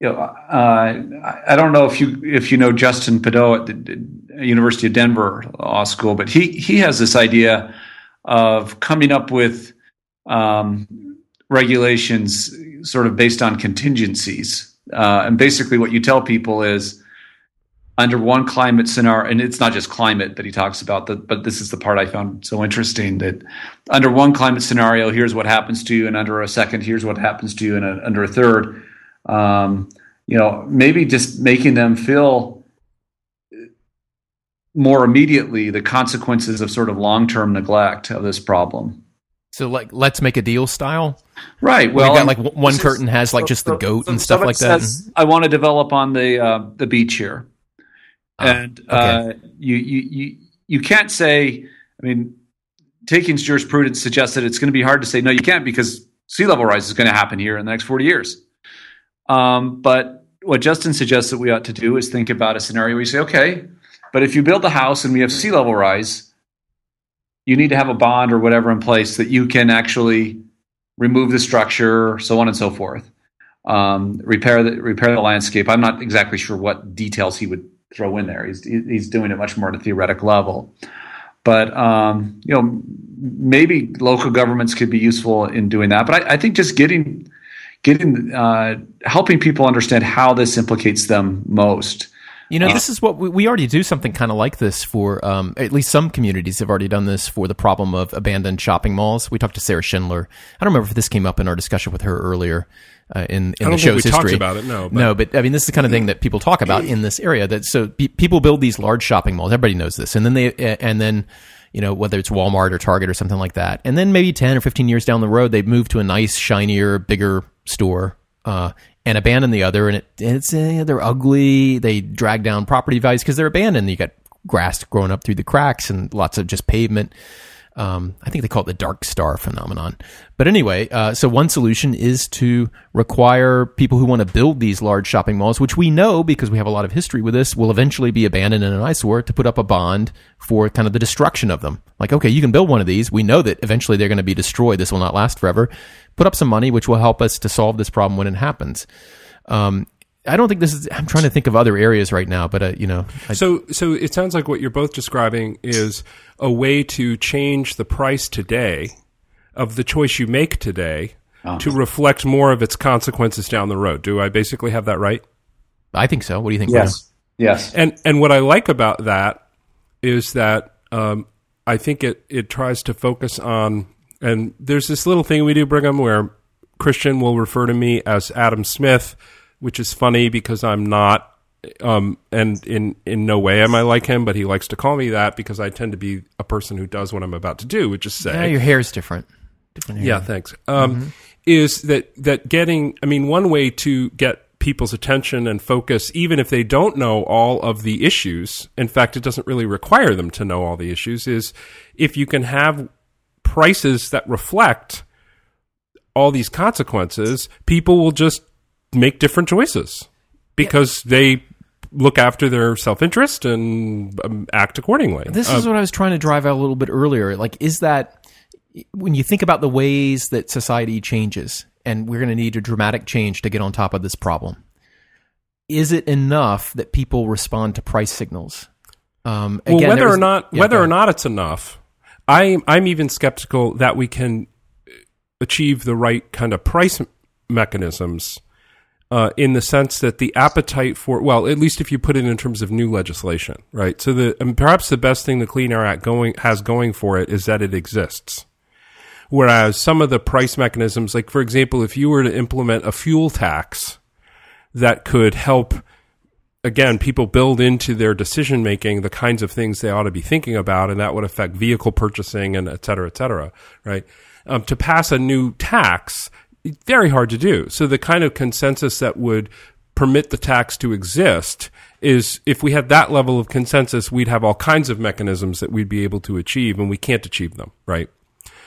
you know, uh, I don't know if you if you know Justin Pidot at the University of Denver Law School, but he he has this idea of coming up with um, regulations sort of based on contingencies. Uh, and basically, what you tell people is under one climate scenario, and it's not just climate that he talks about, but this is the part I found so interesting that under one climate scenario, here's what happens to you, and under a second, here's what happens to you, and a, under a third, um, you know, maybe just making them feel more immediately the consequences of sort of long-term neglect of this problem. So, like, let's make a deal style, right? Well, got like one curtain has like just the goat and stuff like that. Says, I want to develop on the uh, the beach here and okay. uh, you, you you you can't say. I mean, Takings jurisprudence suggests that it's going to be hard to say no, you can't because sea level rise is going to happen here in the next forty years. Um, but what Justin suggests that we ought to do is think about a scenario where you say, okay, but if you build a house and we have sea level rise, you need to have a bond or whatever in place that you can actually remove the structure, so on and so forth. Um, repair the repair the landscape. I'm not exactly sure what details he would throw in there. He's he's doing it much more at a theoretic level. But um, you know, maybe local governments could be useful in doing that. But I, I think just getting getting uh, helping people understand how this implicates them most. You know, this is what we, we already do something kind of like this for um, at least some communities have already done this for the problem of abandoned shopping malls. We talked to Sarah Schindler. I don't remember if this came up in our discussion with her earlier uh, in, in the show's we history. talked about it, no, but- no, but I mean, this is the kind of thing that people talk about in this area. That so pe- people build these large shopping malls. Everybody knows this, and then they and then you know whether it's Walmart or Target or something like that, and then maybe ten or fifteen years down the road, they move to a nice, shinier, bigger store. Uh, and abandon the other, and it, it's uh, they're ugly. They drag down property values because they're abandoned. You got grass growing up through the cracks and lots of just pavement. Um, I think they call it the dark star phenomenon. But anyway, uh, so one solution is to require people who want to build these large shopping malls, which we know because we have a lot of history with this, will eventually be abandoned in an eyesore to put up a bond for kind of the destruction of them. Like, okay, you can build one of these. We know that eventually they're going to be destroyed. This will not last forever. Put up some money, which will help us to solve this problem when it happens. Um, I don't think this is. I'm trying to think of other areas right now, but uh, you know, I, So, so it sounds like what you're both describing is a way to change the price today of the choice you make today to reflect more of its consequences down the road. Do I basically have that right? I think so. What do you think? Bruno? Yes, yes. And and what I like about that is that um, I think it it tries to focus on. And there's this little thing we do, Brigham, where Christian will refer to me as Adam Smith, which is funny because I'm not. Um, and in in no way am I like him, but he likes to call me that because I tend to be a person who does what I'm about to do, which is say, Yeah, your hair is different. Different hair. yeah, thanks. Um, Is that that getting? I mean, one way to get people's attention and focus, even if they don't know all of the issues. In fact, it doesn't really require them to know all the issues. Is if you can have prices that reflect all these consequences, people will just make different choices because they look after their self interest and um, act accordingly. This is what I was trying to drive out a little bit earlier. Like, is that when you think about the ways that society changes, and we're going to need a dramatic change to get on top of this problem, is it enough that people respond to price signals? Um, well, whether was- or not Yeah, whether or not it's enough, I I'm even skeptical that we can achieve the right kind of price mechanisms. Uh, in the sense that the appetite for well, at least if you put it in terms of new legislation, right? So the perhaps the best thing the Clean Air Act going has going for it is that it exists. Whereas some of the price mechanisms, like for example, if you were to implement a fuel tax that could help again, people build into their decision making the kinds of things they ought to be thinking about, and that would affect vehicle purchasing and et cetera, et cetera, right? Um, to pass a new tax, very hard to do. So the kind of consensus that would permit the tax to exist is if we had that level of consensus, we'd have all kinds of mechanisms that we'd be able to achieve, and we can't achieve them, right?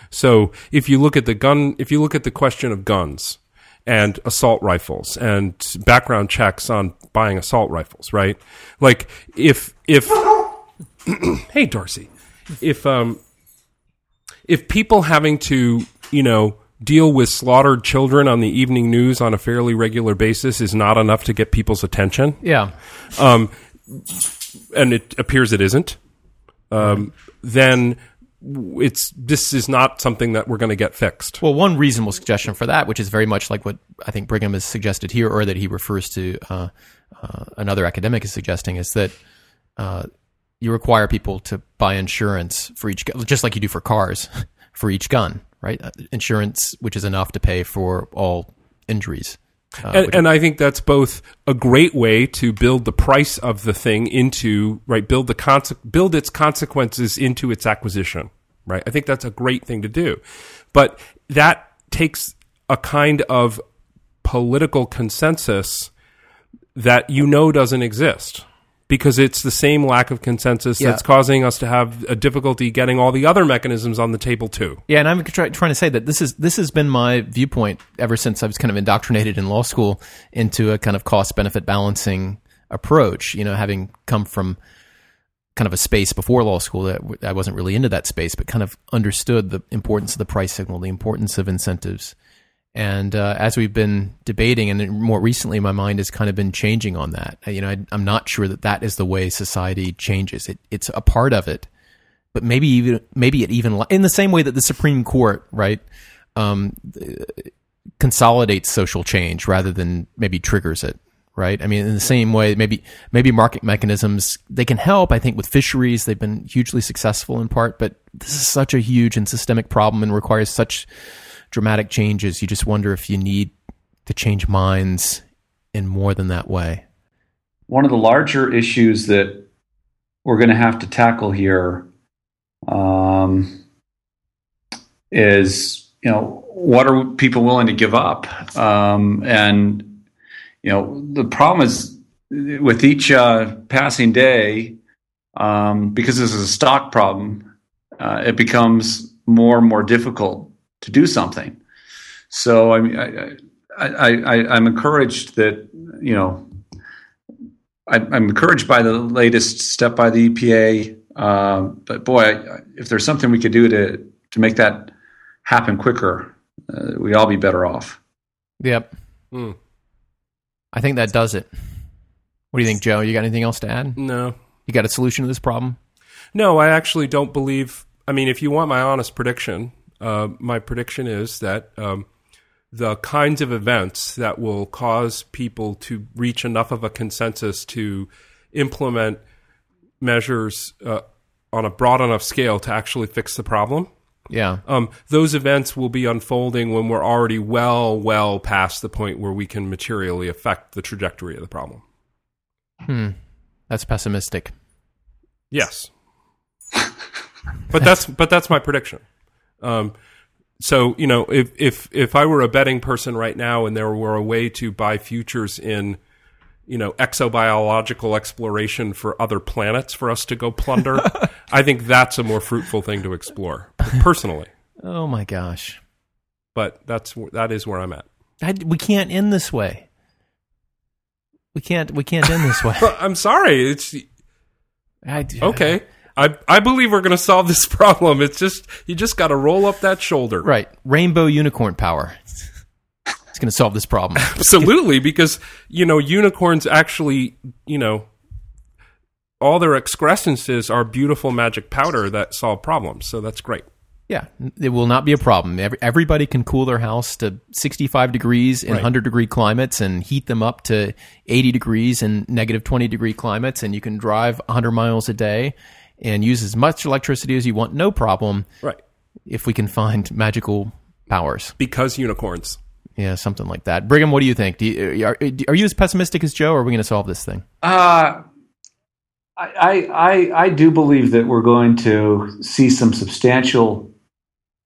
So if you look at the gun, if you look at the question of guns and assault rifles and background checks on buying assault rifles, right? Like if if hey Darcy, if um if people having to you know deal with slaughtered children on the evening news on a fairly regular basis is not enough to get people's attention, yeah, um, and it appears it isn't, um, then it's this is not something that we're going to get fixed. Well, one reasonable suggestion for that, which is very much like what I think Brigham has suggested here, or that he refers to uh, uh, another academic is suggesting, is that uh, you require people to buy insurance for each, just like you do for cars, for each gun, right? Uh, Insurance, which is enough to pay for all injuries. Uh, and, and I think that's both a great way to build the price of the thing into right, build the conse- build its consequences into its acquisition. Right, I think that's a great thing to do, but that takes a kind of political consensus that you know doesn't exist because it's the same lack of consensus Yeah. that's causing us to have a difficulty getting all the other mechanisms on the table too. Yeah, and I'm try, trying to say that this is this has been my viewpoint ever since I was kind of indoctrinated in law school into a kind of cost benefit balancing approach. You know, having come from kind of a space before law school that w- I wasn't really into that space, but kind of understood the importance of the price signal, the importance of incentives, And uh, as we've been debating, and more recently, my mind has kind of been changing on that. You know, I, am not sure that that is the way society changes. It, it's a part of it, but maybe even maybe it even in the same way that the Supreme Court, right, um, consolidates social change rather than maybe triggers it right? I mean, in the same way, maybe maybe market mechanisms they can help. I think with fisheries, they've been hugely successful in part, but this is such a huge and systemic problem and requires such dramatic changes. You just wonder if you need to change minds in more than that way. One of the larger issues that we're going to have to tackle here um, is, you know, what are people willing to give up? Um, and you know, the problem is with each uh, passing day, um, because this is a stock problem, uh, it becomes more and more difficult to do something. So I mean, I, I, I, I'm encouraged that you know, I, am encouraged by the latest step by the EPA. Uh, but boy, if there's something we could do to to make that happen quicker, uh, we'd all be better off. Yep. Mm. I think that does it. What do you think, Joe? You got anything else to add? No. You got a solution to this problem? No, I actually don't believe. I mean, if you want my honest prediction, uh, my prediction is that um, the kinds of events that will cause people to reach enough of a consensus to implement measures uh, on a broad enough scale to actually fix the problem yeah. Um, those events will be unfolding when we're already well, well past the point where we can materially affect the trajectory of the problem. Hmm. That's pessimistic. Yes. but that's but that's my prediction. Um, so you know, if if if I were a betting person right now, and there were a way to buy futures in you know exobiological exploration for other planets for us to go plunder i think that's a more fruitful thing to explore personally. Oh my gosh. But that's that is where i'm at. I, we can't end this way. We can't we can't end this way. I'm sorry. It's I, okay I, I believe we're going to solve this problem. It's just you just got to roll up that shoulder. Right. Rainbow unicorn power It's going to solve this problem. Absolutely, because you know unicorns actually, you know, all their excrescences are beautiful magic powder that solve problems. So that's great. Yeah, it will not be a problem. Every, everybody can cool their house to 65 degrees in right. 100 degree climates and heat them up to 80 degrees in negative 20 degree climates. And you can drive 100 miles a day and use as much electricity as you want, no problem. Right. If we can find magical powers. Because unicorns. Yeah, something like that. Brigham, what do you think? Do you, are, are you as pessimistic as Joe, or are we going to solve this thing? Uh, I, I, I do believe that we're going to see some substantial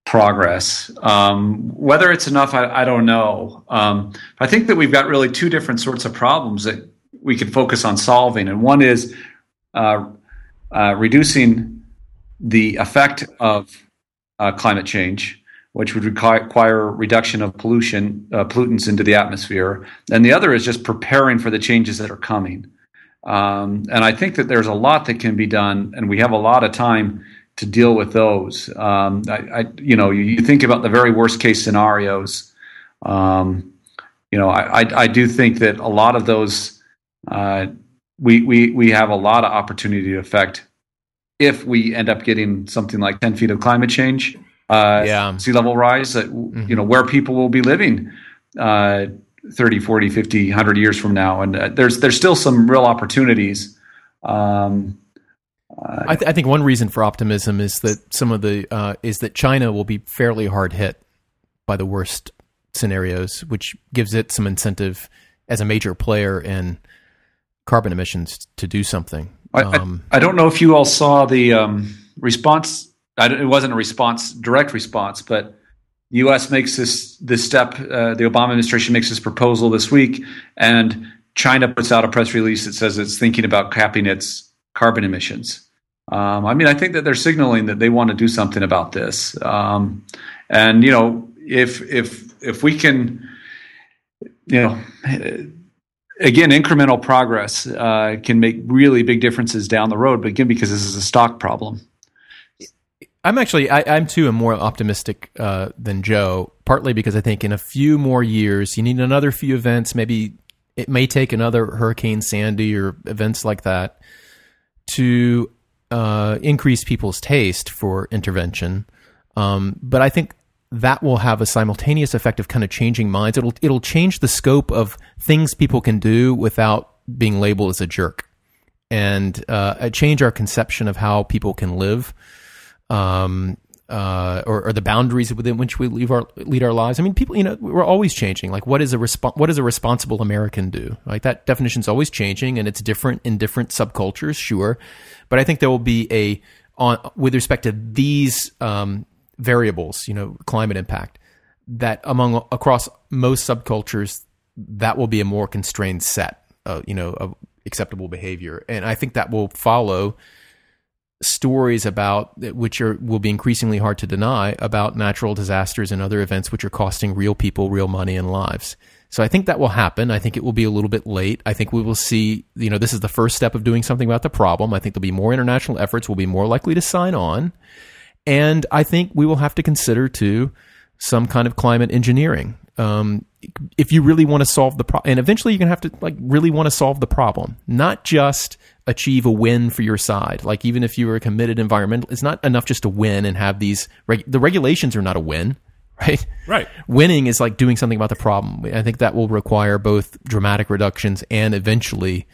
progress. Um, whether it's enough, I, I don't know. Um, I think that we've got really two different sorts of problems that we can focus on solving, and one is uh, uh, reducing the effect of uh, climate change which would require reduction of pollution uh, pollutants into the atmosphere, and the other is just preparing for the changes that are coming. Um, and I think that there's a lot that can be done, and we have a lot of time to deal with those. Um, I, I, you know, you, you, think about the very worst case scenarios. Um, you know, I, I, do think that a lot of those uh, we, we we have a lot of opportunity to affect if we end up getting something like 10 feet of climate change uh, yeah. sea level rise, that, mm-hmm. you know, where people will be living uh, 30, 40, 50, 100 years from now. And uh, there's, there's still some real opportunities. Um, uh, I, th- I, think one reason for optimism is that some of the uh, is that China will be fairly hard hit by the worst scenarios, which gives it some incentive as a major player in carbon emissions to do something. Um, I, I, don't know if you all saw the um, response it wasn't a response, direct response, but the U.S. makes this this step. Uh, the Obama administration makes this proposal this week, and China puts out a press release that says it's thinking about capping its carbon emissions. Um, I mean, I think that they're signaling that they want to do something about this. Um, and you know, if if if we can, you know, again, incremental progress uh, can make really big differences down the road. But again, because this is a stock problem. I'm actually I, am too am more optimistic uh, than Joe partly because I think in a few more years, you need another few events. Maybe it may take another Hurricane Sandy or events like that to uh, increase people's taste for intervention. Um, but I think that will have a simultaneous effect of kind of changing minds. It'll it'll change the scope of things people can do without being labeled as a jerk, and uh, change our conception of how people can live. Um, uh, or, or, the boundaries within which we leave our lead our lives. I mean, people, you know, we're always changing. Like, what is a resp- what does a responsible American do? Like that definition is always changing, and it's different in different subcultures, sure. But I think there will be a on with respect to these um, variables, you know, climate impact, that among across most subcultures, that will be a more constrained set, uh, you know, of acceptable behavior, and I think that will follow stories about which are will be increasingly hard to deny about natural disasters and other events which are costing real people real money and lives. So I think that will happen. I think it will be a little bit late. I think we will see, you know, this is the first step of doing something about the problem. I think there'll be more international efforts, we'll be more likely to sign on. And I think we will have to consider too some kind of climate engineering. Um, if you really want to solve the problem, and eventually you're going to have to like really want to solve the problem, not just achieve a win for your side. Like even if you are a committed environmental, it's not enough just to win and have these. Reg- the regulations are not a win, right? Right. Winning is like doing something about the problem. I think that will require both dramatic reductions and eventually,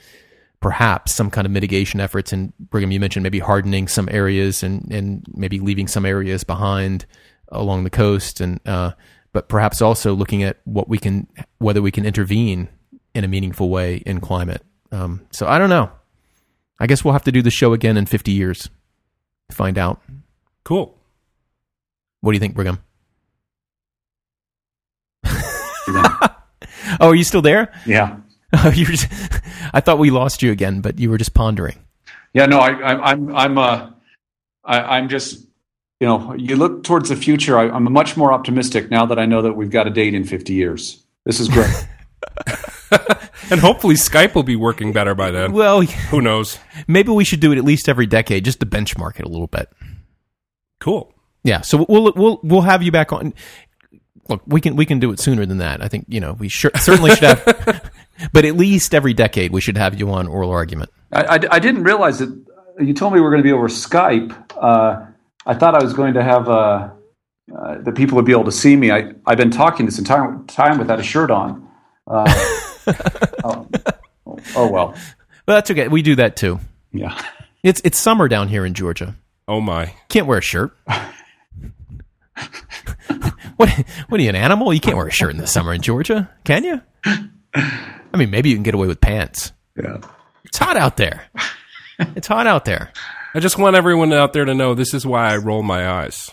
perhaps some kind of mitigation efforts. And Brigham, you mentioned maybe hardening some areas and and maybe leaving some areas behind along the coast, and uh, but perhaps also looking at what we can, whether we can intervene in a meaningful way in climate. Um, so I don't know. I guess we'll have to do the show again in 50 years to find out. Cool. What do you think, Brigham? oh, are you still there? Yeah. Oh, you just, I thought we lost you again, but you were just pondering. Yeah, no, I, I, I'm, I'm, uh, I, I'm just, you know, you look towards the future. I, I'm much more optimistic now that I know that we've got a date in 50 years. This is great. and hopefully Skype will be working better by then. Well, who knows? Maybe we should do it at least every decade just to benchmark it a little bit. Cool. Yeah, so we'll we'll we'll have you back on. Look, we can we can do it sooner than that. I think you know we sure, certainly should have, but at least every decade we should have you on oral argument. I, I, I didn't realize that you told me we were going to be over Skype. Uh, I thought I was going to have uh, uh, that people would be able to see me. I I've been talking this entire time without a shirt on. Uh, oh, oh, well. Well, that's okay. We do that too. Yeah. It's it's summer down here in Georgia. Oh my! Can't wear a shirt. what? What are you, an animal? You can't wear a shirt in the summer in Georgia, can you? I mean, maybe you can get away with pants. Yeah. It's hot out there. It's hot out there. I just want everyone out there to know this is why I roll my eyes.